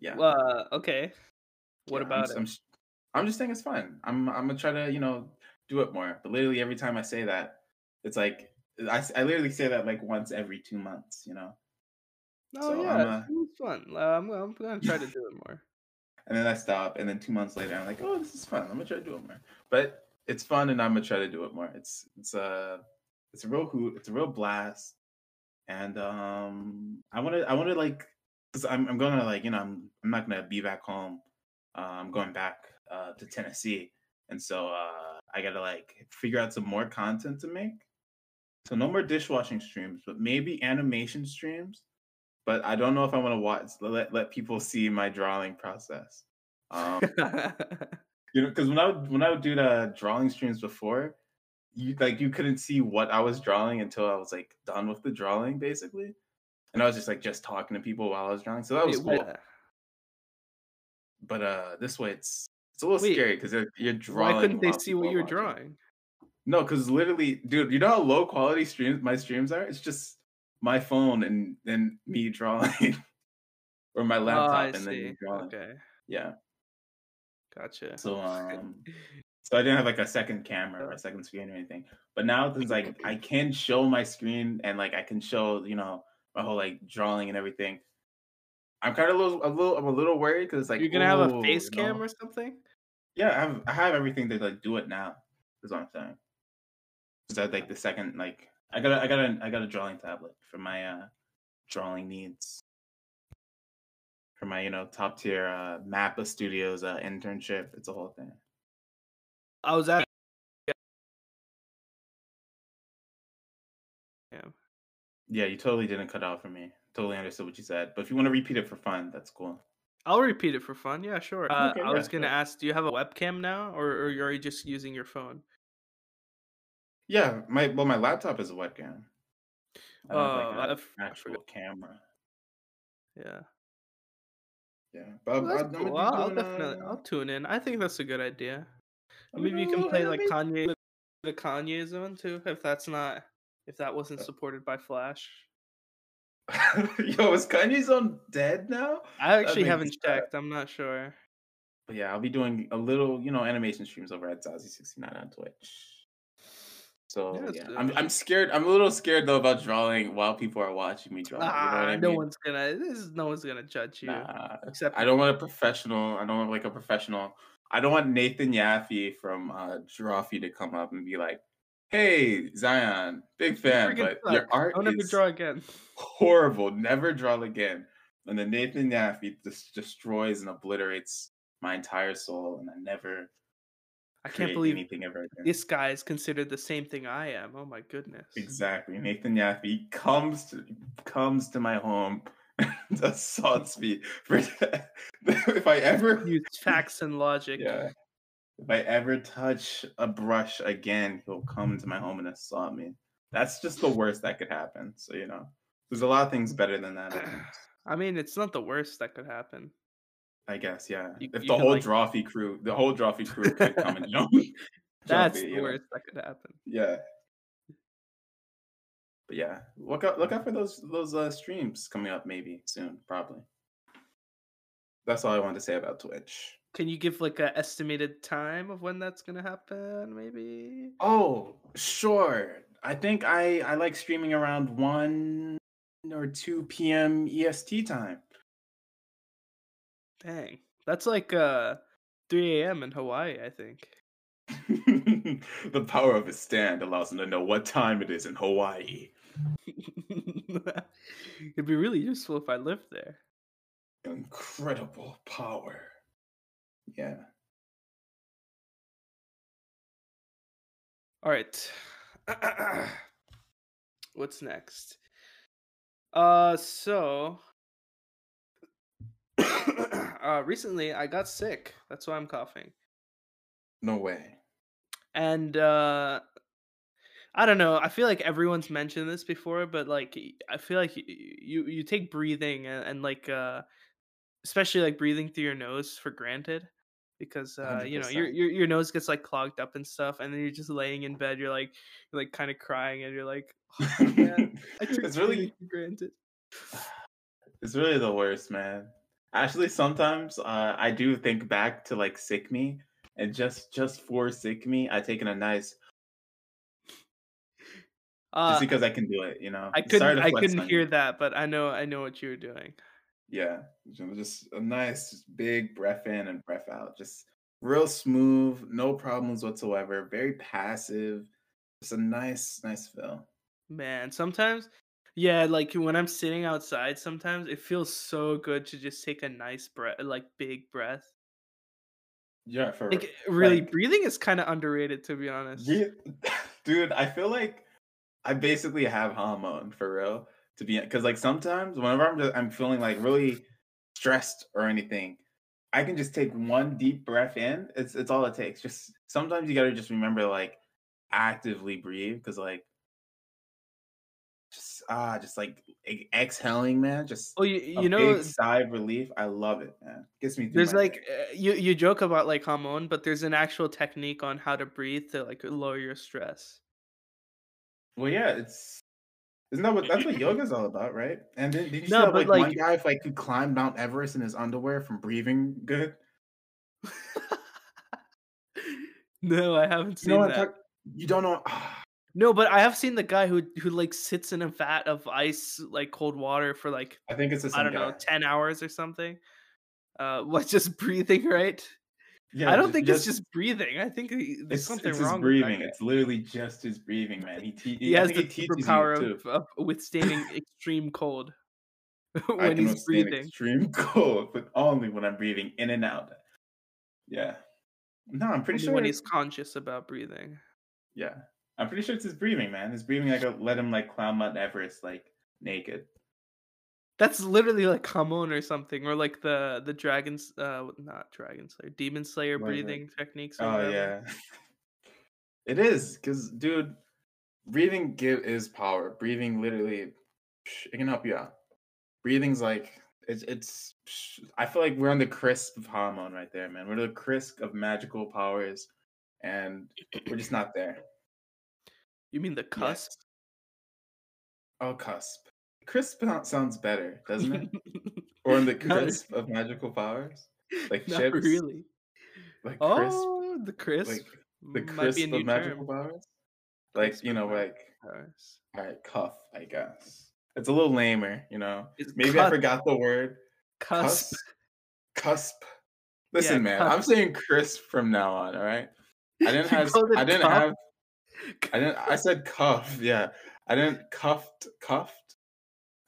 Yeah. Uh, okay. What Yeah, I'm about it? I'm, I'm just saying it's fun. I'm I'm gonna try to you know do it more. But literally every time I say that, it's like I, I literally say that like once every two months. You know. Oh so yeah, it uh, fun. Uh, I'm, I'm gonna try to do it more. and then I stop, and then two months later, I'm like, oh, this is fun. I'm gonna try to do it more. But it's fun, and I'm gonna try to do it more. It's it's a it's a real hoot. It's a real blast, and um, I want to I want to like, cause I'm I'm gonna like you know I'm I'm not gonna be back home. Uh, I'm going back uh, to Tennessee, and so uh, I gotta like figure out some more content to make. So no more dishwashing streams, but maybe animation streams. But I don't know if I want to watch let let people see my drawing process. Um, you know, because when I would when I would do the drawing streams before, you like you couldn't see what I was drawing until I was like done with the drawing, basically. And I was just like just talking to people while I was drawing, so that was cool. But uh, this way it's a little Wait, scary because you're, you're drawing. Why couldn't they see what you're watching. drawing? No, because literally, dude, you know how low quality streams my streams are? It's just my phone and then me drawing, or my Oh, laptop I and then me drawing. Okay, Yeah. gotcha. So um, so I didn't have like a second camera or a second screen or anything. But now things like I can show my screen and like I can show you know my whole like drawing and everything. I'm kind of a little, a little, I'm a little worried because like You're gonna have a face you know? cam or something? Yeah, I have I have everything to like do it now. Is what I'm saying. Because I like the second like I got a, I got a I got a drawing tablet for my uh drawing needs. For my you know top tier uh Mappa Studios uh internship, it's a whole thing. I was at. Yeah. Yeah, you totally didn't cut out for me. Totally understood what you said. But if you want to repeat it for fun, that's cool. I'll repeat it for fun. Yeah, sure. Uh, Okay, I yeah, was gonna sure. ask, do you have a webcam now, or, or are you just using your phone? Yeah, my well, my laptop is a webcam. I don't have Oh, like I, an actual forgot. camera. Yeah, Yeah, but well, I, I'm cool. I'll, I'll definitely uh, I'll tune in. I think that's a good idea. I'm Maybe you can play like animation. Kanye, the Kanye zone too, if that's not if that wasn't supported by Flash. Yo, is Kanye Zone dead now? I actually haven't sad. checked. I'm not sure. But yeah, I'll be doing a little, you know, animation streams over at Zazie69 on Twitch. So Yeah, yeah, I'm I'm scared. I'm a little scared though about drawing while people are watching me draw. you know Ah, I no mean? one's gonna. This is, no one's gonna judge you Nah, except I don't want a professional. I don't want like a professional. I don't want Nathan Yaffe from uh Drawfee to come up and be like, "Hey, Zion, big fan, but your art Don't ever is draw again. horrible. Never draw again." And then Nathan Yaffe just destroys and obliterates my entire soul, and I never I can't believe anything ever again. this guy is considered the same thing I am. Oh my goodness. Exactly. Nathan Yaffe comes to comes to my home and assaults me for if I ever Use facts and logic. yeah. If I ever touch a brush again, he'll come to my home and assault me. That's just the worst that could happen. So you know, there's a lot of things better than that. I mean, it's not the worst that could happen. I guess, yeah. You- if you the whole like- Drawfee crew, the whole Drawfee crew could come and jump. That's the you know? worst that could happen. Yeah. But yeah, look out look out for those those uh, streams coming up maybe soon, probably. That's all I wanted to say about Twitch. Can you give like an estimated time of when that's gonna happen? Maybe. Oh, sure. I think I I like streaming around 1 or 2 p.m. EST time. Dang, that's like uh 3 a.m. in Hawaii. I think. the power of a stand allows them to know what time it is in Hawaii. It'd be really useful if I lived there. Incredible power. Yeah. All right. What's next? Uh, so uh, recently I got sick. That's why I'm coughing. No way. And uh, I don't know. I feel like everyone's mentioned this before, but like I feel like y- y- you you take breathing and, and like uh, especially like breathing through your nose for granted because uh, you know your, your your nose gets like clogged up and stuff, and then you're just laying in bed. You're like you're like kind of crying, and you're like, oh, man, I took it's really granted. it's really the worst, man. Actually, sometimes uh, I do think back to like sick me, and just just for sick me, I taken a nice Uh, just because I can do it. You know, I couldn't I couldn't hear you. that, but I know I know what you were doing. Yeah, just a nice, just big breath in and breath out. Just real smooth, no problems whatsoever. Very passive. Just a nice, nice feel. Man, sometimes, yeah, like when I'm sitting outside, sometimes it feels so good to just take a nice breath, like big breath. Yeah, for Like really, like- breathing is kind of underrated, to be honest. Re- dude i feel like i basically have Hamon for real to be because like sometimes whenever i'm just i'm feeling like really stressed or anything i can just take one deep breath in it's it's all it takes just sometimes you gotta just remember like actively breathe because like just ah just like exhaling man just Oh, you a you know, big sigh of relief i love it man gets me there's like uh, you you joke about like hamon but there's an actual technique on how to breathe to like lower your stress. Well, yeah, it's isn't that what that's what yoga's all about, right? And then did you see No, that but, like, one guy if like could climb Mount Everest in his underwear from breathing good? no, I haven't You seen know that. Talk- you don't know. No, but I have seen the guy who who like sits in a vat of ice, like cold water, for like I think it's I don't guy. know, ten hours or something. Uh, what just breathing, right? Yeah, I don't ju- think it's just breathing. I think eh, there's it's, something it's wrong breathing. with that guy. It's literally just his breathing, man. He te- He has the he teaches you superpower of, of withstanding extreme cold when I can he's breathing. extreme cold, but only when I'm breathing in and out. Yeah. No, I'm pretty Only sure when he's conscious about breathing. Yeah, I'm pretty sure it's his breathing, man. His breathing like let him like climb Mount Everest like naked. That's literally like Hamon or something, or like the the dragons, uh, not dragon slayer, demon slayer like- breathing techniques. Oh whatever. yeah. it is cuz dude, breathing give is power. Breathing literally it can help you out. Breathing's like it's it's I feel like we're on the crisp of Hamon right there, man. We're the crisp of magical powers and we're just not there. You mean the cusp? Oh, cusp. Crisp sounds better, doesn't it? Or on the crisp of magical powers? Like Not chips? really. Like crisp? Oh, the crisp Like the crisp of new magical powers? Like, Crisp you know, like powers. all right, cuff, I guess. It's a little lamer, you know. It's Maybe I forgot the word. Cusp. Cusp. Cusp. Listen, man, I'm saying crisp from now on, all right? I didn't have I didn't cuff? have I didn't I said cuff, yeah. I didn't cuffed cuffed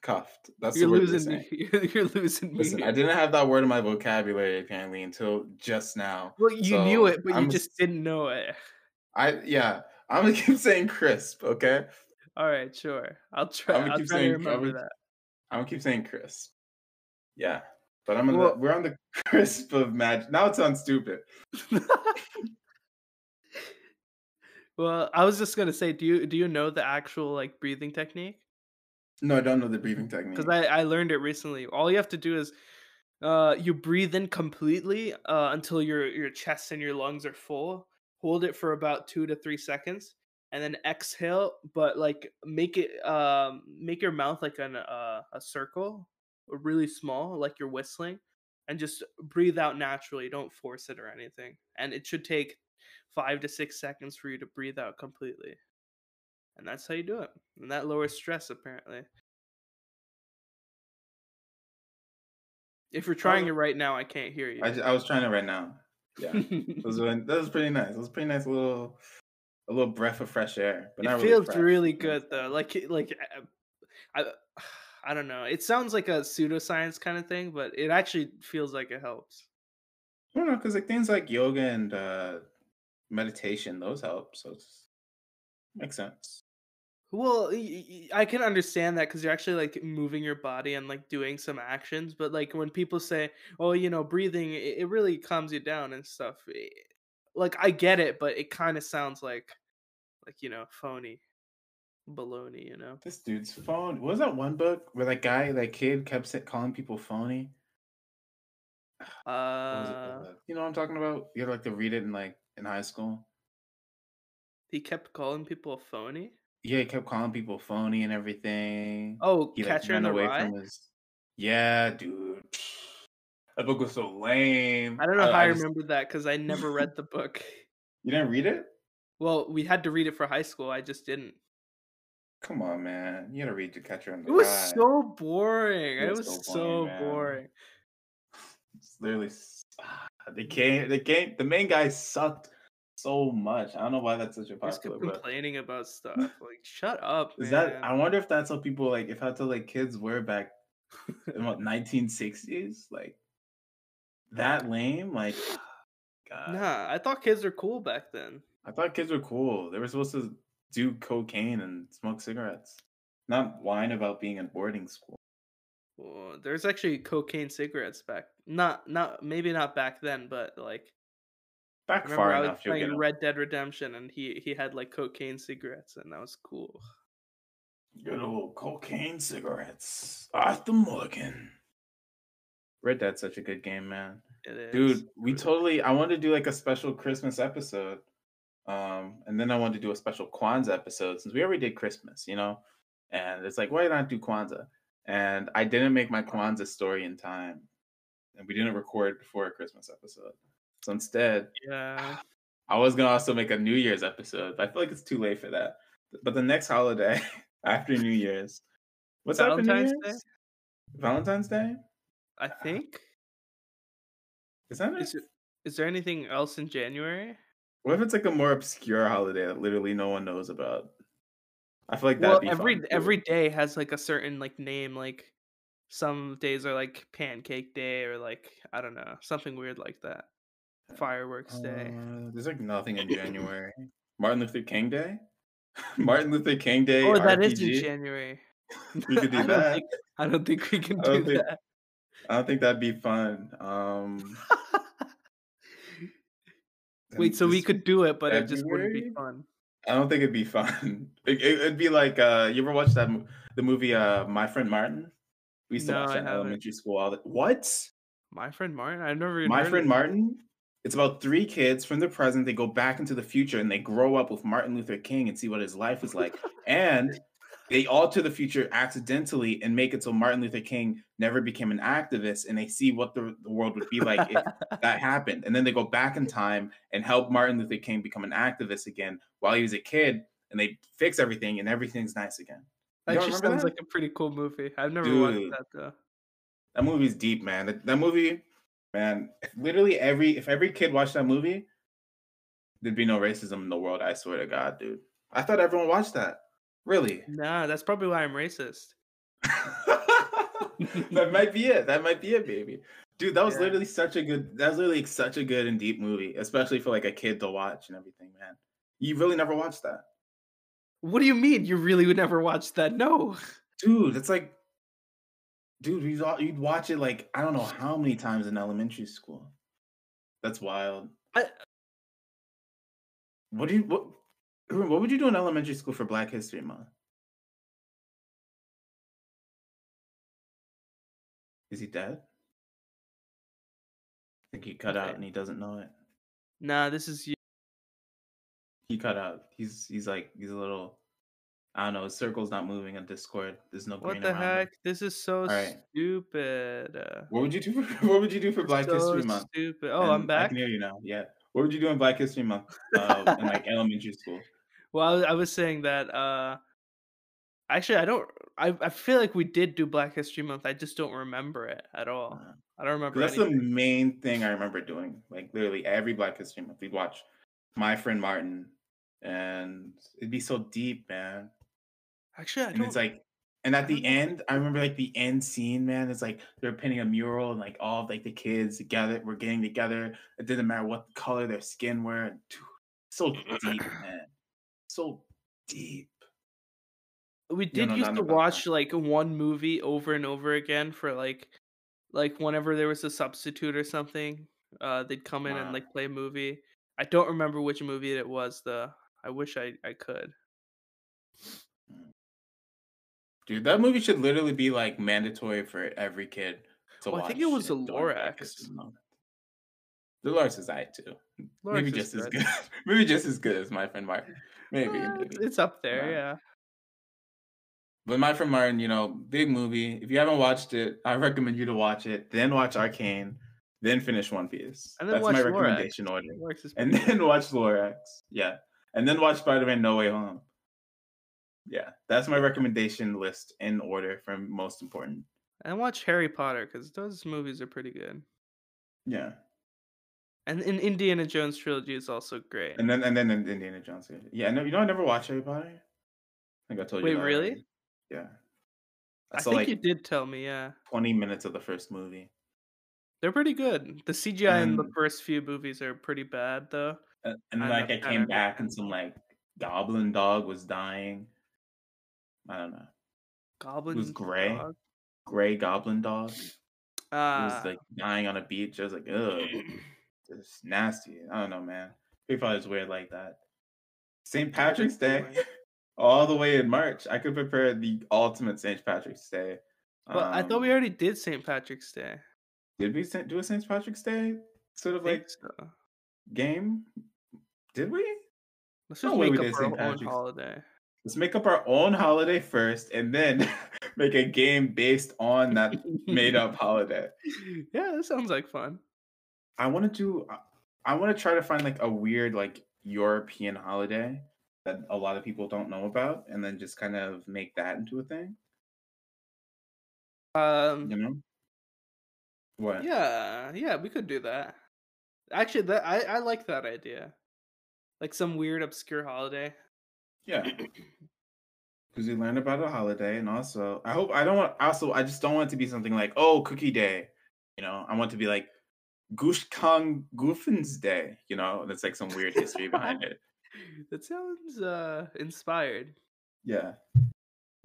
cuffed. That's You're the word losing me. You're, you're losing me. Listen, I didn't have that word in my vocabulary apparently until just now. Well, you knew it, but I'm you just didn't know it. I yeah, I'm gonna keep saying crisp, okay? All right, sure. I'll try. I'm gonna I'll keep saying- to I'm gonna- that. I'm gonna keep saying crisp. Yeah. But I'm on Well- the we're on the crisp of magic. Now it sounds stupid. well, I was just gonna say, do you do you know the actual like breathing technique? No, I don't know the breathing technique. Because I I learned it recently. All you have to do is, uh, you breathe in completely uh until your your chest and your lungs are full. Hold it for about two to three seconds, and then exhale. But like make it um make your mouth like an uh, a circle, really small, like you're whistling, and just breathe out naturally. Don't force it or anything. And it should take five to six seconds for you to breathe out completely. And that's how you do it. And that lowers stress apparently. If you're trying it right now, I can't hear you. I, I was trying it right now. Yeah. That was really, that was pretty nice. It was a pretty nice little a little breath of fresh air. But it feels fresh. really good though. Like like I I don't know. It sounds like a pseudoscience kind of thing, but it actually feels like it helps. I don't know, because like things like yoga and uh meditation, those help. So it's makes sense. Well, I can understand that because you're actually like moving your body and like doing some actions. But like when people say, "Oh, you know, breathing," it, really calms you down and stuff. eh, Like I get it, but it kind of sounds like, like you know, phony, baloney. You know. This dude's phone. What was that one book where that guy, that kid, kept calling people phony? What was it Uh, you know what I'm talking about? You had like to read it in like in high school. he kept calling people phony. Yeah, he kept calling people phony and everything. Oh, he like Catcher in ran the away Rye. from his. Yeah, dude. That book was so lame. I don't know how I, just- remembered that because I never read the book. You didn't read it? Well, we had to read it for high school. I just didn't. Come on, man. You gotta read The Catcher in the Rye. It was Rye. so boring. It It was was so so boring, boring. It's literally ah, the game. The game. The main guy sucked so much. I don't know why that's such a Just popular. But complaining about stuff. Like, shut up, is man. that? I wonder if that's how people like. If that's how like kids were back in what 1960s. Like that lame. Like God. Nah, I thought kids were cool back then. I thought kids were cool. They were supposed to do cocaine and smoke cigarettes, not whine about being in boarding school. Well, there's actually cocaine cigarettes back. Not, not maybe not back then, but like I Back remember far I was enough, you'll playing. Red Dead Redemption, and he he had like cocaine cigarettes, and that was cool. Good old cocaine cigarettes. Arthur Morgan. Red Dead's such a good game, man. It is, Dude, we totally I wanted to do like a special Christmas episode. Um, and then I wanted to do a special Kwanzaa episode since we already did Christmas, you know? And it's like, why not do Kwanzaa? And I didn't make my Kwanzaa story in time. And we didn't record before a Christmas episode. So instead, Yeah. I was gonna also make a New Year's episode, but I feel like it's too late for that. But the next holiday after New Year's, what's Valentine's Day? Valentine's Day? I think. Is that Is it? Is there anything else in January? What if it's like a more obscure holiday that literally no one knows about? I feel like that'd Well, be every every day has like a certain like name. Like some days are like Pancake Day or like I don't know something weird like that. Fireworks Day. Uh, there's like nothing in January. Martin Luther King Day. Martin Luther King Day. Oh, that is in January. We could do I don't that. think I don't think we can do think- that. I don't think that'd be fun. Um, Wait, so we could do it, but it just wouldn't be fun. I don't think it'd be fun. It, it, would be like uh, you ever watch that the movie uh, My Friend Martin? We used to No, watch that in elementary school. All the what? My friend Martin? I've never My Friend Martin. It's about three kids from the present. They go back into the future and they grow up with Martin Luther King and see what his life was like. and they alter the future accidentally and make it so Martin Luther King never became an activist and they see what the, the world would be like if that happened. And then they go back in time and help Martin Luther King become an activist again while he was a kid and they fix everything and everything's nice again. That You just sounds that? like a pretty cool movie. I've never watched that though. That movie's deep, man. That, that movie, man, literally every if every kid watched that movie, there'd be no racism in the world. I swear to God, dude. I thought everyone watched that. Really? Nah, that's probably why I'm racist. that might be it. That might be it, baby. Dude, that was Yeah. literally such a good. That was literally such a good and deep movie, especially for like a kid to watch and everything, man. You really never watched that, What do you mean? You really would never watch that? No. dude. It's like, dude, you'd, you'd watch it like I don't know how many times in elementary school. That's wild. I- What do you what? What would you do in elementary school for Black History Month? Is he dead? I think he cut out and he doesn't know it. Nah, this is you. He cut out. He's he's like he's a little. I don't know. Circle's not moving on Discord. There's no What the around it. heck? This is so Alright. stupid. Uh, What would you do for What would you do for Black so History Month? Stupid. Oh, I'm And I back. can hear you now. Yeah. What would you do in Black History Month uh, in like elementary school? Well, I was, I was saying that. uh Actually, I don't. I I feel like we did do Black History Month. I just don't remember it at all. Uh, I don't remember. That's the main thing I remember doing. Like literally every Black History Month, we'd watch My Friend Martin, and it'd be so deep, man. Actually, I And don't. it's like, and at the end, I remember like the end scene, man. It's like they're painting a mural, and like all of like the kids together, we're getting together. It didn't matter what color their skin were. So deep, man. So deep. we did used to about that. watch like one movie over and over again for like, like whenever there was a substitute or something. Uh, they'd come in and like play a movie. I don't remember which movie it was though. I wish I I could. Dude, that movie should literally be like mandatory for every kid to Well, watch. I think it was the Lorax. The Lorax is I too. Maybe Lorax is just as good. Maybe just as good as my friend Martin. Maybe, Uh, maybe. it's up there. Yeah. Yeah. But my friend Martin, you know, big movie. If you haven't watched it, I recommend you to watch it. Then watch Arcane. Then finish One Piece. And then That's my watch Lorax. order. And then watch Lorax. Yeah. And then watch Spider-Man No Way Home. Yeah, that's my recommendation list in order from most important. And watch Harry Potter because those movies are pretty good. Yeah. And in Indiana Jones trilogy is also great. And then and then Indiana Jones. Yeah, no, you know I never watched Harry Potter. I think I told you. Wait, really? already. Yeah. I I think like you did tell me. Yeah, twenty minutes of the first movie, they're pretty good. The CGI in the first few movies are pretty bad though. and, and then like I came back and some like goblin dog was dying. I don't know. Goblin was gray. dog. Gray goblin dog. It Ah, was like dying on a beach. I was like, ugh, it's nasty. I don't know, man. People is weird like that. St. Patrick's Day, all the way in March. I could prepare the ultimate St. Patrick's Day. but I thought we Um, already did St. Patrick's Day. did we do a St. Patrick's Day sort of like so. game? Did we? Let's no just way make up our St. own Patrick's- holiday. Let's make up our own holiday first, and then make a game based on that made up holiday. yeah, that sounds like fun. I want to do. I- I want to try to find like a weird like European holiday that a lot of people don't know about, and then just kind of make that into a thing. Um, You know? What? yeah, yeah, we could do that. Actually, that I I like that idea. Like some weird obscure holiday. Yeah. Because we learn about a holiday, and also I hope I don't want. Also, I just don't want it to be something like oh Cookie Day. You know, I want to be like Gush Kong Goofin's Day. You know, that's like some weird history behind it. That sounds uh inspired. Yeah.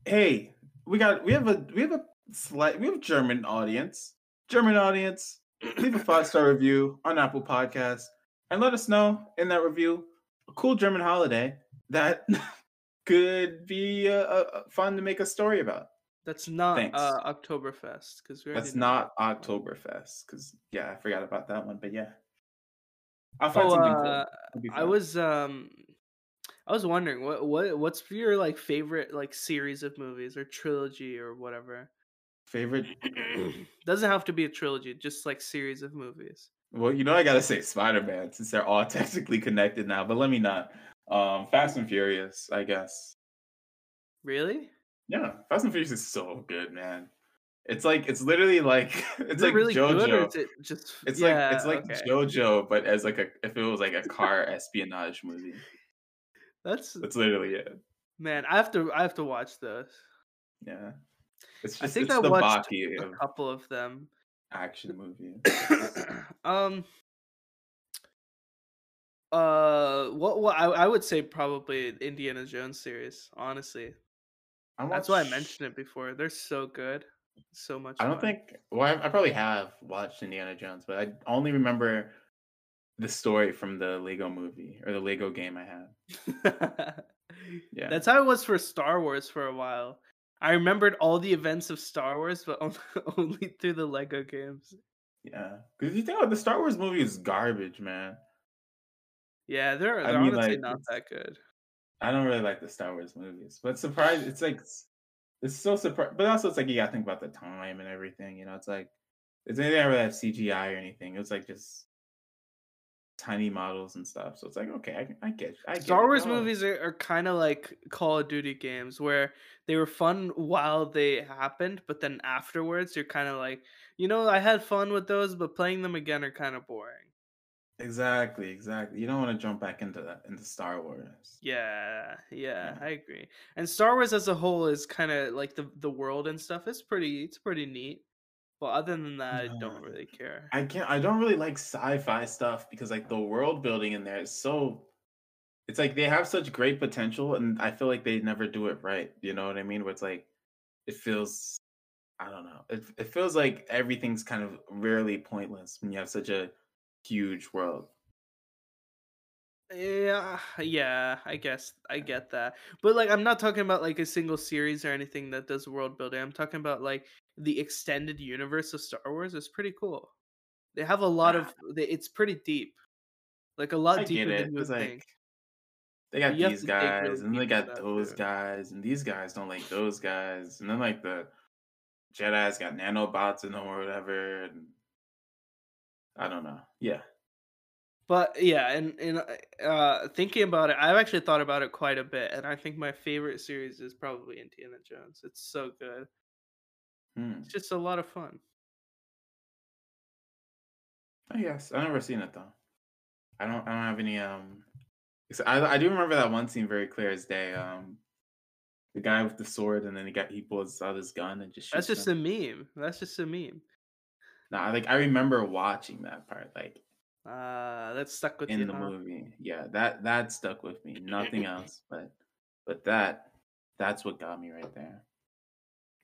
Hey, we got we have a we have a slight we have German audience. German audience, leave a five star review on Apple Podcasts and let us know in that review a cool German holiday that could be uh, uh, fun to make a story about. That's not Thanks. uh, Oktoberfest because we. That's not that. Oktoberfest because yeah, I forgot about that one. But yeah, I'll find Oh, something uh. I was um, I was wondering what what what's your like favorite like series of movies or trilogy or whatever. favorite. Doesn't have to be a trilogy, just like series of movies. Well, you know I gotta say Spider Man since they're all technically connected now. But let me not. Um, Fast and Furious, I guess. Really? Yeah, Fast and Furious is so good, man. It's like it's literally like it's Is like it really good or JoJo. is it just? It's yeah, like it's like okay. JoJo, but as like a if it was like a car espionage movie. That's That's literally it. man. I have to I have to watch those. Yeah, it's I think I watched Baki a couple of them. action movie. um. Uh, what? What? I, I would say probably Indiana Jones series. Honestly, that's why I mentioned it before. They're so good, so much. I don't fun. think. Well, I, I probably have watched Indiana Jones, but I only remember the story from the Lego movie or the Lego game I had. Yeah, That's how it was for Star Wars for a while. I remembered all the events of Star Wars, but only, only through the Lego games. yeah. Because you think about the Star Wars movie is garbage, man. Yeah, they're I they're mean, honestly like, not that good. I don't really like the Star Wars movies, but surprise, it's like it's, so surprised. But also, it's like you gotta think about the time and everything. You know, it's like it's anything I really have CGI or anything. It was like just tiny models and stuff. So it's like okay, I, I get, I get Star. Wars No, movies are, are kind of like Call of Duty games where they were fun while they happened, but then afterwards you're kind of like, you know, I had fun with those, but playing them again are kind of boring. Exactly, exactly. You don't want to jump back into that into Star Wars. Yeah, yeah, Yeah. I agree. And Star Wars as a whole is kind of like the the world and stuff is pretty it's pretty neat. But other than that, I don't really care. I can't. I don't really like sci-fi stuff because like the world building in there is so. It's like they have such great potential, and I feel like they never do it right. You know what I mean? Where it's like, it feels. I don't know. It it feels like everything's kind of rarely pointless when you have such a huge world. Yeah, yeah, I guess I get that. But like I'm not talking about like a single series or anything that does world building. I'm talking about like the extended universe of Star Wars is pretty cool. They have a lot ah. of they, it's pretty deep. Like a lot I deeper than you would like think. they got You these to dig really guys, and they got those guys, and these guys don't like those guys, and then like the Jedi's got nanobots in them or whatever. And I don't know. Yeah. But yeah, and and uh thinking about it, I've actually thought about it quite a bit, and I think my favorite series is probably Indiana Jones. It's so good. Hmm. It's just a lot of fun. I guess I've never seen it though. I don't. I don't have any. Um, I I do remember that one scene very clear as day. Um, the guy with the sword, and then he got he pulls out his gun and just. That's just a meme. That's just a meme. Nah, like I remember watching that part, like Uh that's stuck with me. in you. the huh? movie. Yeah, that that stuck with me. Nothing else, but but that that's what got me right there.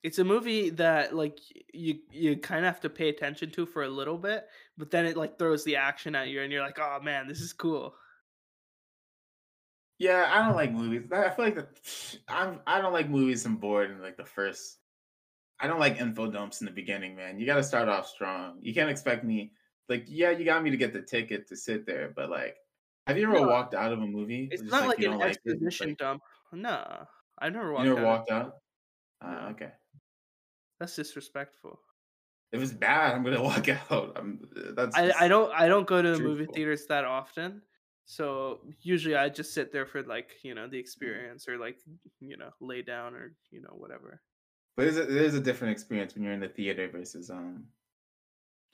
It's a movie that like you you kind of have to pay attention to for a little bit, but then it like throws the action at you, and you're like, oh man, this is cool. Yeah, I don't like movies. I I feel like the, I'm I don't like movies. I'm bored in like the first. I don't like info dumps in the beginning, man. You got to start off strong. You can't expect me like yeah, you got me to get the ticket to sit there, but like, have you ever No. walked out of a movie? It's not like, you an exposition like- dump. No, I never you walked. never out. walked out. Uh, okay. That's disrespectful. If it's bad, I'm gonna walk out. I'm, that's. I, I don't I don't go to the movie theaters that often, so usually I just sit there for like you know Mm. the experience or like you know lay down or you know whatever. But there's a, there's a different experience when you're in the theater versus um,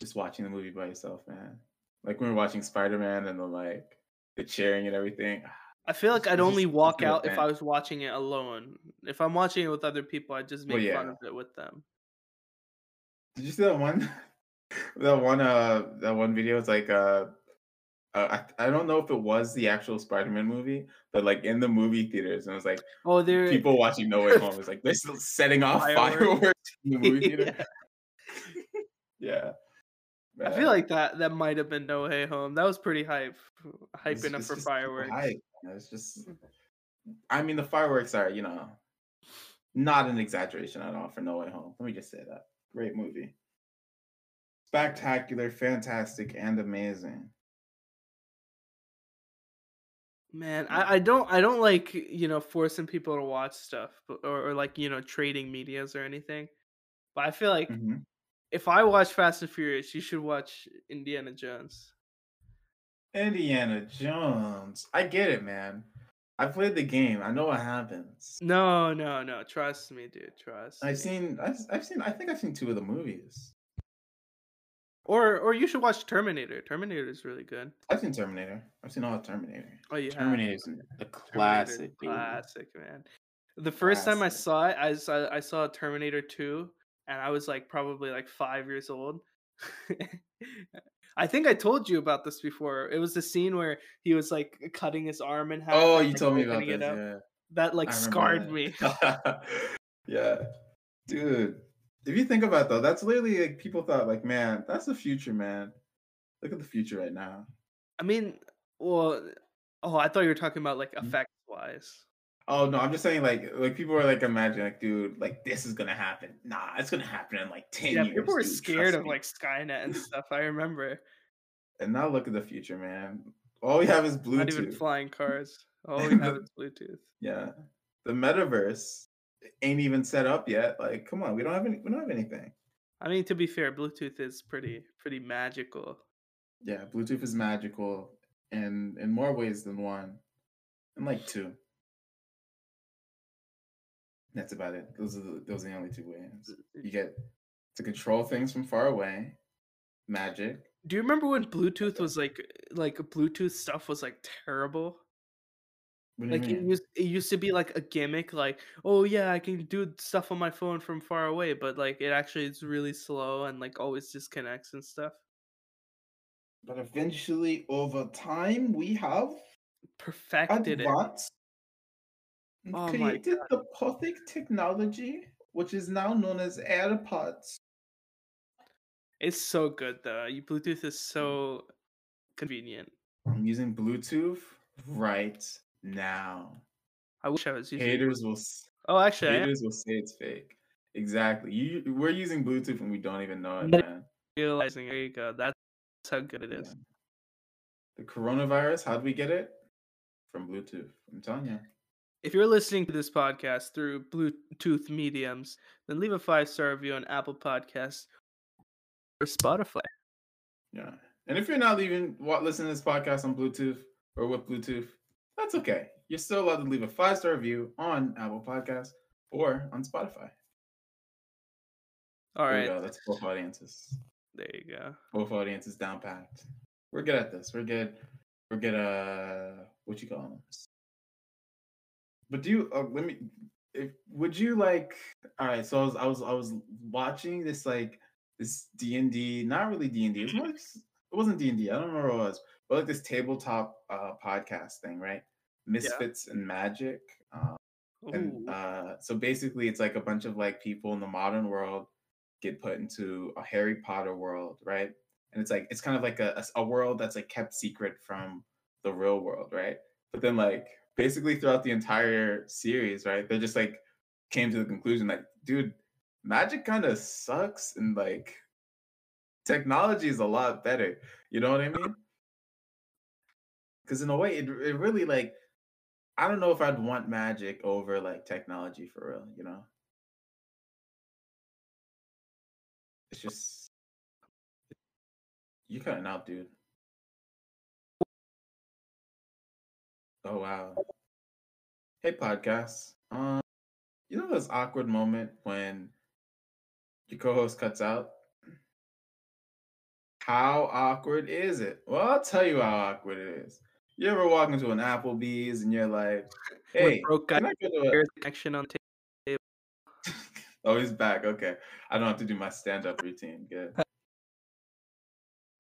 just watching the movie by yourself, man. Like when we're watching Spider Man and the like the cheering and everything. I feel like I'd only walk out if I was watching it alone. If I'm watching it with other people, I just make Well, fun of it with them. Did you see that one? that one uh that one video? It's like uh uh, I I don't know if it was the actual Spider-Man movie, but like in the movie theaters, and it was like Oh, there. people watching No Way Home was like they're still setting off Fireworks. fireworks in the movie theater. Yeah. yeah. I feel like that that might have been No Way Home. That was pretty hype, hyping It's- enough it's for fireworks. hype, It's just, I mean, the fireworks are, you know, not an exaggeration at all for No Way Home. Let me just say that. Great movie. Spectacular, fantastic, and amazing. Man, I, I don't I don't like you know forcing people to watch stuff, but, or, or like you know trading medias or anything. But I feel like Mhm. if I watch Fast and Furious, you should watch Indiana Jones. Indiana Jones. I get it, man. I played the game. I know what happens. No, no, no. Trust me, dude. Trust. I've me. seen. I've, I've seen. I think I've seen two of the movies. Or or you should watch Terminator. Terminator is really good. I've seen Terminator. I've seen all of Terminator. Oh, you have. Terminator's a classic. classic, man. The first time I saw it, I saw I saw Terminator Two, and I was like probably like five years old. I think I told you about this before. It was the scene where he was like cutting his arm in half. Oh, and, you told me about this. Yeah. That like scarred that. me. yeah, dude. If you think about it, though, that's literally like people thought like, man, that's the future, man. Look at the future right now. I mean, well, oh, I thought you were talking about like Mhm. effects wise. Oh no, I'm just saying like like people are like imagining like, dude, like this is gonna happen. Nah, it's gonna happen in like ten Yeah, years. people were dude, scared of me." like Skynet and stuff. I remember. And now look at the future, man. All we have is Not even Bluetooth. flying cars. All we have is Bluetooth. Yeah, the metaverse ain't even set up yet. Like, come on, we don't have any. We don't have anything. I mean, to be fair, Bluetooth is pretty pretty magical. Yeah, Bluetooth is magical in in more ways than one, and like two. That's about it. Those are the, those are the only two ways. You get to control things from far away, magic. Do you remember when Bluetooth was like like Bluetooth stuff was like terrible? Like it used it used to be like a gimmick, like oh yeah, I can do stuff on my phone from far away, but like it actually is really slow and like always disconnects and stuff. But eventually, over time, we have Perfected it. advanced Oh created the perfect technology, which is now known as AirPods. It's so good though. Bluetooth is mm. so convenient. I'm using Bluetooth right now. I wish I was using. Haters will s- Oh, actually, haters will say it's fake. Exactly. You we're using Bluetooth and we don't even know it, But- man. realizing. There you go. That's how good it is. Yeah. The coronavirus, how did we get it? From Bluetooth. I'm telling you. If you're listening to this podcast through Bluetooth mediums, then leave a five star review on Apple Podcasts or Spotify. Yeah. And if you're not leaving what listening to this podcast on Bluetooth or with Bluetooth, that's okay. You're still allowed to leave a five star review on Apple Podcasts or on Spotify. All right. There you go. That's both audiences. there you go. Both audiences down packed. We're good at this. We're good. We're good. Uh, what you call them? But do you? Uh, let me. If would you like? All right. So I was I was I was watching this like this D and D. Not really D and D. It was more. It wasn't D and D. I don't remember what it was. But like this tabletop uh podcast thing, right? Misfits and Magic. Um, and uh, so basically it's like a bunch of like people in the modern world get put into a harry potter world right? And it's like it's kind of like a, a world that's like kept secret from the real world right? But then like basically throughout the entire series right they just like came to the conclusion like dude magic kind of sucks and like technology is a lot better. You know what i mean because in a way it, it really like I don't know if I'd want magic over like technology for real, you know? It's just you cutting out, dude. Oh wow. Hey podcast. Um you know this awkward moment when your co-host cuts out? How awkward is it? Well, I'll tell you how awkward it is. You ever walk into an Applebee's and you're like, "Hey, broke guy can I go to a connection on table." Oh, he's back. Okay. I don't have to do my stand up routine. Good.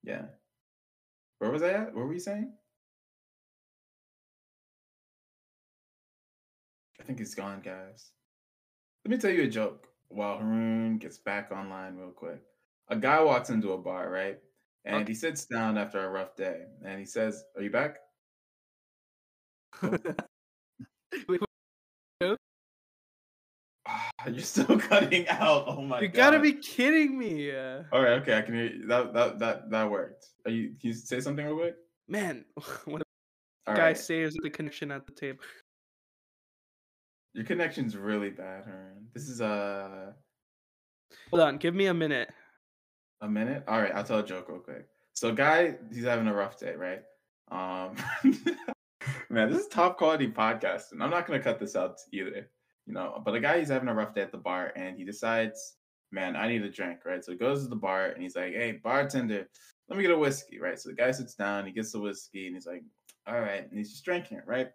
Yeah. Where was I at? What were you saying? I think he's gone, guys. Let me tell you a joke while Haroon gets back online real quick. A guy walks into a bar, right? And Okay. he sits down after a rough day and he says, Are you back? You're still cutting out. Oh my god. you god. gotta be kidding me, uh, All right, okay, I can hear you. That that that that worked. Are you can you say something real quick? man. When a All guy right. saves the connection at the table. Your connection's really bad, Hearn. This is uh, Hold on, give me a minute. a minute. All right, I'll tell a joke real quick. So, guy, he's having a rough day, right? Um, man, this is top quality podcast, and I'm not gonna cut this out either, you know. But a guy, he's having a rough day at the bar, and he decides, man, I need a drink, right? So he goes to the bar, and he's like, hey, bartender, let me get a whiskey, right? So the guy sits down, he gets the whiskey, and he's like, all right, and he's just drinking it, right?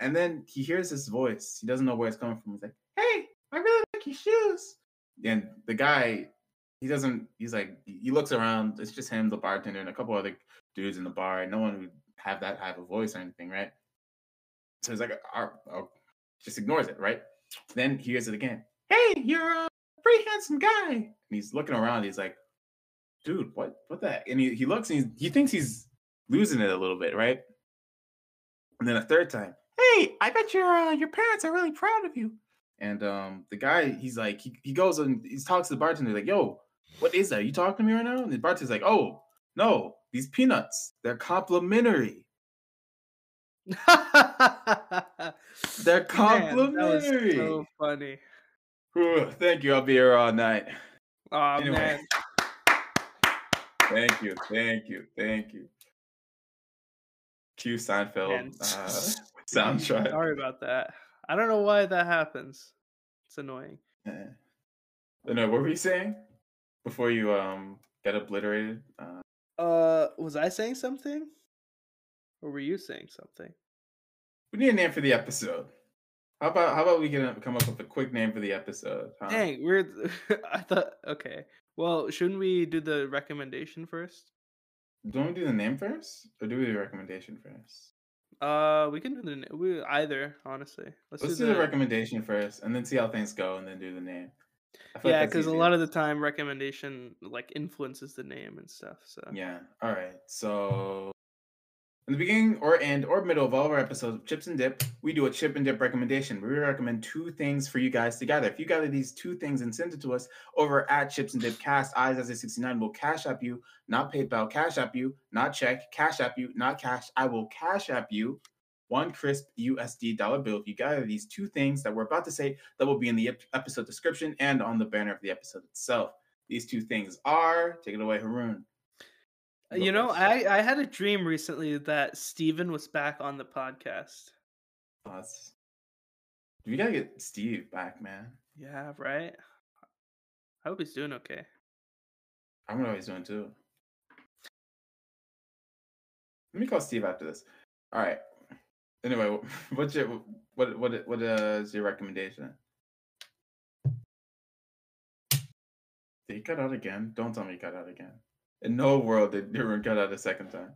And then he hears this voice. He doesn't know where it's coming from. He's like, hey, I really like your shoes. And the guy, he doesn't, he's like, he looks around. It's just him, the bartender, and a couple other dudes in the bar. No one would have that type of voice or anything, right? So he's like, "Uh, oh," just ignores it, right? Then he hears it again. Hey, you're a pretty handsome guy. And he's looking around. He's like, dude, what, what the heck? And he, he looks and he's, he thinks he's losing it a little bit, right? And then a third time, hey, I bet your uh, your parents are really proud of you. And um, the guy, he's like, he, he goes and he talks to the bartender, like, yo, what is that? You talking to me right now? And the bartender's like, oh, no, these peanuts, they're complimentary. They're Man, that was so funny. Thank you. I'll be here all night. Oh Anyway. man. Thank you. Thank you. Thank you. Cue Seinfeld uh, soundtrack. Sorry about that. I don't know why that happens. It's annoying. Yeah. No, what were you saying before you um got obliterated? Uh, Uh, was I saying something? Or were you saying something? We need a name for the episode. How about how about we can come up with a quick name for the episode? huh? Dang, we're. I thought. Okay. Well, shouldn't we do the recommendation first? Don't we do the name first, or do we do the recommendation first? Uh, we can do the we either honestly. Let's, Let's do the recommendation first, and then see how things go, and then do the name. Like Yeah, because a lot of the time recommendation like influences the name and stuff. So Yeah. All right. So, in the beginning or end or middle of all of our episodes of Chips and Dip, we do a chip and dip recommendation. We recommend two things for you guys to gather. If you gather these two things and send it to us over at Chips and Dip Cast, eyes as a 69 will cash app you, not PayPal, cash app you, not check, cash app you, not cash. I will cash app you one crisp USD dollar bill if you gather these two things that we're about to say that will be in the episode description and on the banner of the episode itself. These two things are, take it away, Haroon. Uh, you know. I I had a dream recently that Steven was back on the podcast. Thoughts? We gotta get Steve back, man. Yeah, right. I hope he's doing okay. I don't know what he's doing too. Let me call Steve after this. All right. Anyway, what's your what what what uh, your recommendation? Did he cut out again? Don't tell me he cut out again. In no world did Nirun cut out a second time.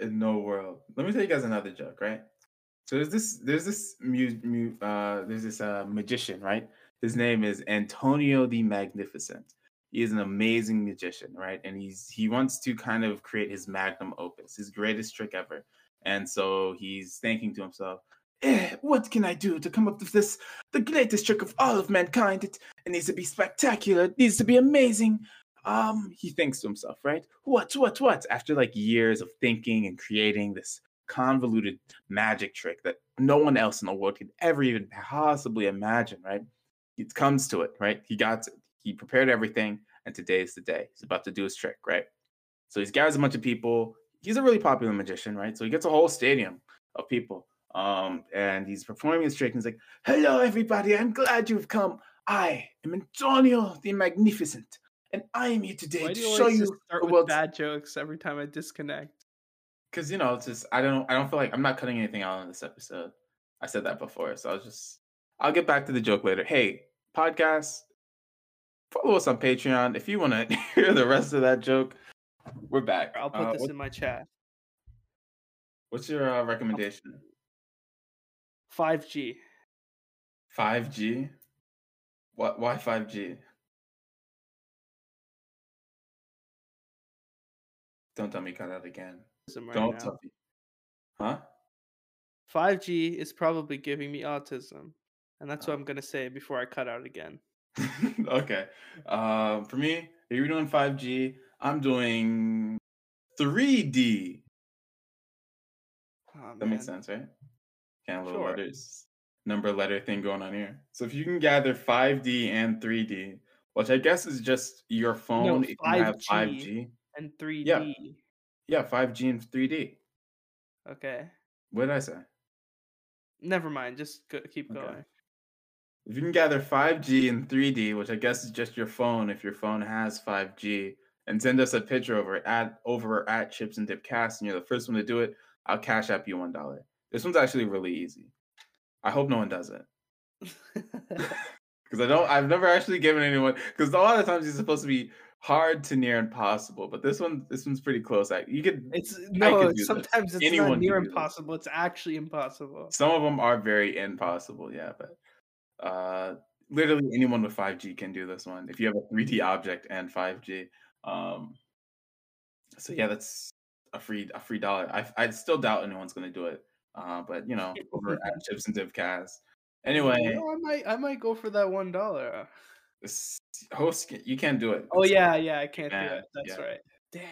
In no world. Let me tell you guys another joke, right? So there's this there's this mu, mu, uh there's this uh magician, right? His name is Antonio the Magnificent. He is an amazing magician, right? And he's he wants to kind of create his magnum opus, his greatest trick ever. And so he's thinking to himself, eh, what can I do to come up with this, the greatest trick of all of mankind? It, it needs to be spectacular. It needs to be amazing. Um, he thinks to himself, right? What, what, what? After like years of thinking and creating this convoluted magic trick that no one else in the world could ever even possibly imagine, right? It comes to it, right? He got it. He prepared everything, and today is the day. He's about to do his trick, right? So he gathers a bunch of people. He's a really popular magician, right? So he gets a whole stadium of people. Um, and he's performing his trick, and he's like, Hello, everybody, I'm glad you've come. I am Antonio the Magnificent, and I am here today Why to do you show always you just start the with bad jokes every time I disconnect? because you know it's just I don't I don't feel like I'm not cutting anything out in this episode. I said that before, so I was just I'll get back to the joke later. Hey, podcast, follow us on Patreon if you want to hear the rest of that joke. We're back. I'll put Uh, this what- in my chat. what's your uh, recommendation? 5G. 5G? What? Why 5G? Don't tell me you cut out again. Right Don't now. tell me. Huh? 5G is probably giving me autism. And that's what Oh. I'm going to say before I cut out again. okay. Um, for me, if you're doing 5G, I'm doing 3D. Oh, That makes sense, right? Kind of little Sure. letters, number letter thing going on here. So if you can gather 5D and 3D, which I guess is just your phone if you have 5G. 5G. And 3D. Yeah, 5G and 3D. Okay. What did I say? Never mind. Just go, keep Okay. going. If you can gather 5G and 3D, which I guess is just your phone if your phone has 5G, and send us a picture over at over at Chips and Dip Cast, and you're the first one to do it, I'll cash app you one dollar. This one's actually really easy. I hope no one does it. Because I don't I've never actually given anyone because a lot of times it's supposed to be hard to near impossible, but this one this one's pretty close. Like you could it's no, could do this. sometimes it's Anyone not near do this. impossible. It's actually impossible. Some of them are very impossible, yeah, but uh literally anyone with 5G can do this one if you have a 3D object and 5G. Um so yeah, that's a free a free dollar. I I still doubt anyone's gonna do it. Uh but you know, over at Chips and Dip Cast. Anyway, You know, I might I might go for that one dollar. this host you can't do it. Oh yeah, yeah, I can't do it. That's yeah. right. Dang.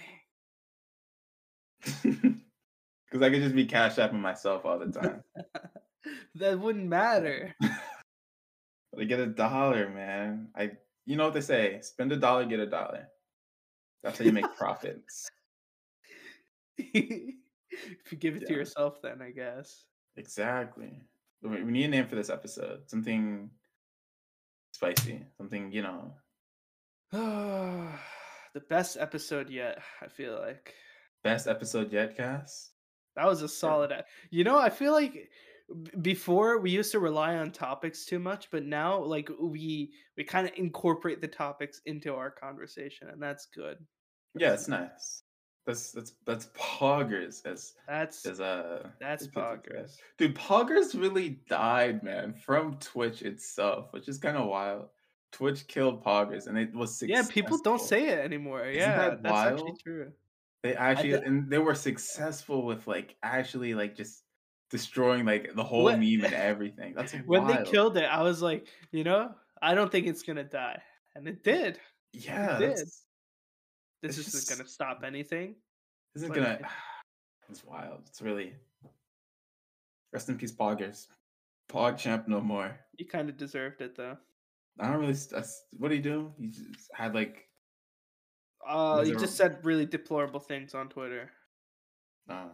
Because I could just be cash apping myself all the time. that wouldn't matter. But I get a dollar, man. I you know what they say, spend a dollar, get a dollar. That's how you make profits. if you give it to yourself, then I guess. Exactly. We need a name for this episode. Something spicy. Something, you know. the best episode yet. I feel like Best episode yet, Cass? that was a solid. e- You know, I feel like before we used to rely on topics too much, but now like we we kind of incorporate the topics into our conversation, and that's good. Yeah, it's nice. That's that's that's poggers as That's as uh that's as poggers. Dude, poggers really died, man, from Twitch itself, which is kind of wild. Twitch killed poggers and it was successful. Yeah, people don't say it anymore. Isn't yeah, that that's actually true. They actually thi- and they were successful with like actually like just destroying like the whole When- meme and everything. That's when wild. they killed it, I was like, you know, I don't think it's gonna die, and it did. yeah, it did. that's, This It's isn't just- gonna stop anything. isn't But gonna. It's wild. It's really. Rest in peace, poggers. Pog champ no more. You kind of deserved it though. I don't really. What do you do? You just had like. Uh, you just said really deplorable things on Twitter. Uh,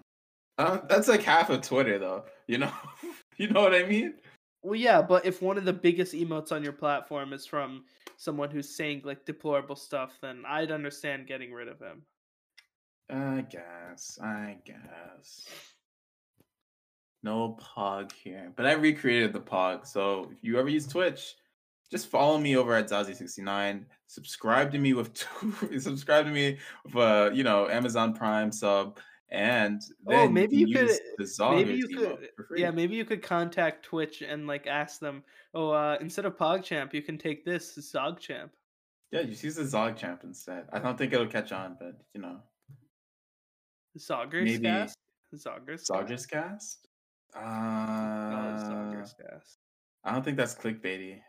uh, that's like half of Twitter, though. You know, you know what I mean. Well, yeah, but if one of the biggest emotes on your platform is from someone who's saying like deplorable stuff, then I'd understand getting rid of him. I guess. I guess. No pog here, but I recreated the pog. So if you ever use Twitch, just follow me over at Zazie69. Subscribe to me with two, subscribe to me with uh, you know Amazon Prime sub, and then Oh, maybe you could- use the Zoggers maybe you could- Yeah, maybe you could contact Twitch and like ask them, oh, uh, instead of PogChamp, you can take this ZogChamp. yeah, just use the Zog Champ instead. I don't think it'll catch on, but you know, Zoggers Maybe cast? Zoggers Zoggers cast. Uh, No, Zoggers cast. I don't think that's clickbaity.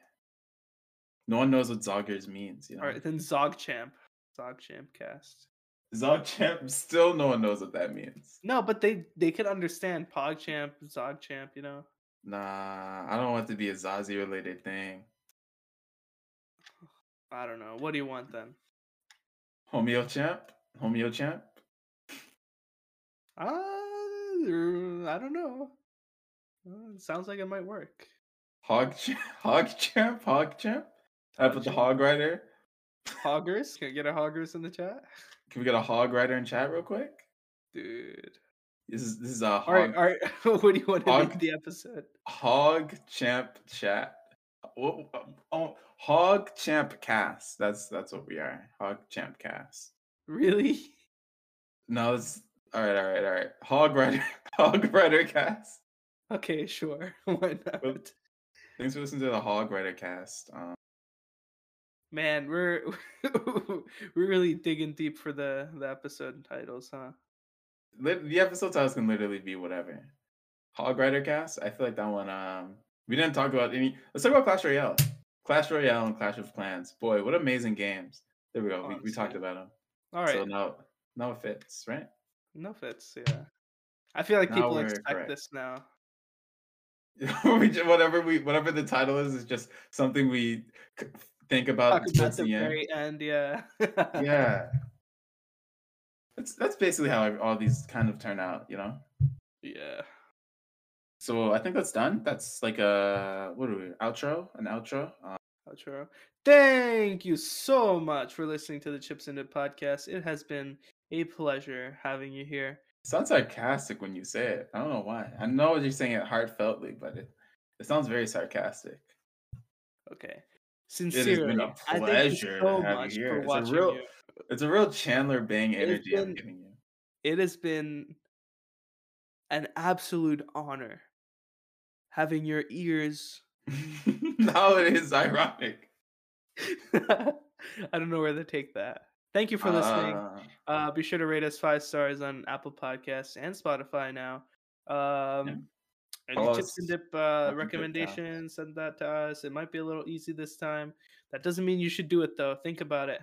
No one knows what Zoggers means. You know, All right, then ZogChamp. ZogChamp cast. Zogchamp. Still, no one knows what that means. No, but they they could understand PogChamp, ZogChamp, you know. Nah, I don't want it to be a Zazie related thing. I don't know. What do you want then? Homeo champ, homeo champ. Uh, I don't know. Uh, sounds like it might work. Hog, champ, hog champ, hog champ. I put the hog rider. Hoggers? Can I get a hoggers in the chat? Can we get a hog rider in chat real quick? Dude. This is this is a hog, All right, all right. what do you want to Hog- the episode? hog champ chat. Oh, oh, hog champ cast. That's that's what we are. Hog champ cast. Really? No, it's all right, all right, all right. Hog Rider, Hog Rider cast. Okay, sure. Why not? Well- Thanks for listening to the Hog Rider cast. Um, Man, we're we're really digging deep for the the episode titles, huh? the episode titles can literally be whatever. Hog Rider cast. I feel like that one. Um, we didn't talk about any. Let's talk about Clash Royale. Clash Royale and Clash of Clans. Boy, what amazing games. There we go. We, we talked about them. All right, So now, now it fits, right? no fits. Yeah, I feel like Now people expect correct. this now. we ju- whatever we whatever the title is is just something we think about Talk about the the end. very end. Yeah. Yeah, that's that's basically how all these kind of turn out, you know. Yeah. So I think that's done. That's like a what are we outro? An outro. Uh, Outro. Thank you so much for listening to the Chips and Dip podcast. It has been a pleasure having you here. sounds sarcastic when you say it. I don't know why. I know you're saying it heartfeltly, but it it sounds very sarcastic. Okay. Been a Sincerely, I thank you pleasure to so much here. for It's a real- you. It's a real Chandler Bing It's energy I'm giving you. It has been an absolute honor having your ears. now it is ironic. I don't know where to take that. Thank you for listening. Uh, Uh, be sure to rate us five stars on Apple Podcasts and Spotify now. Um, Any Follow chips and dip uh, recommendations? Send that to us. It might be a little easy this time. That doesn't mean you should do it though. Think about it.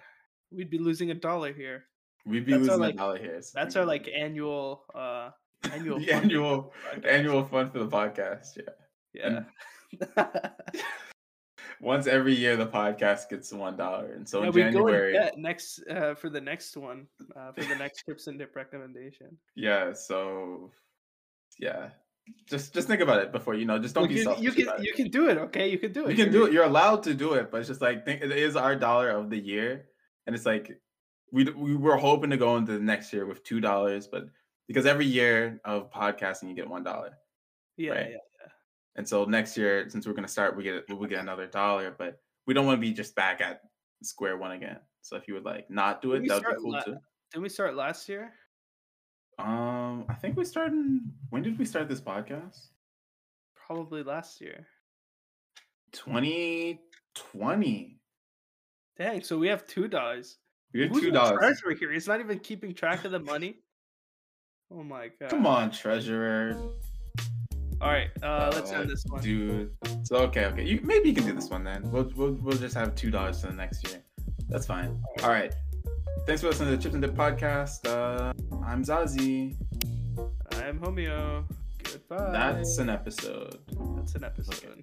We'd be losing a dollar here. we'd be That's our, losing like- a dollar here. so That's our like annual uh annual the annual annual fund for the podcast. Yeah. yeah. Once every year, the podcast gets one dollar, and so yeah, in we go in January, next uh, for the next one uh, for the next chips and dip recommendation. yeah. So, yeah, just just think about it before you know. Just don't be you, selfish. you can about it. you can do it. Okay, you can do it. You can do it. You're allowed to do it, but it's just like think it is our dollar of the year, and it's like we we were hoping to go into the next year with two dollars, but because every year of podcasting you get one dollar, Yeah, right? yeah. and so next year since we're gonna start, we get we get another dollar, but we don't want to be just back at square one again. So if you would like not do it, that would be cool la- too. Didn't we start last year? Um, I think we started. When did we start this podcast? Probably last year. 2020. Dang, so we have two dollars. We have Who's two dollars. treasurer here? He's not even keeping track of the money. Oh my god! Come on, treasurer. All right, uh, let's Uh, end this one. dude. So okay, okay. You maybe you can do this one then. We'll we'll, we'll just have two dollars for the next year. That's fine. All right. Thanks for listening to the Chips and Dip podcast. Uh, I'm Zazie. I'm Homeo. Goodbye. That's an episode. That's an episode.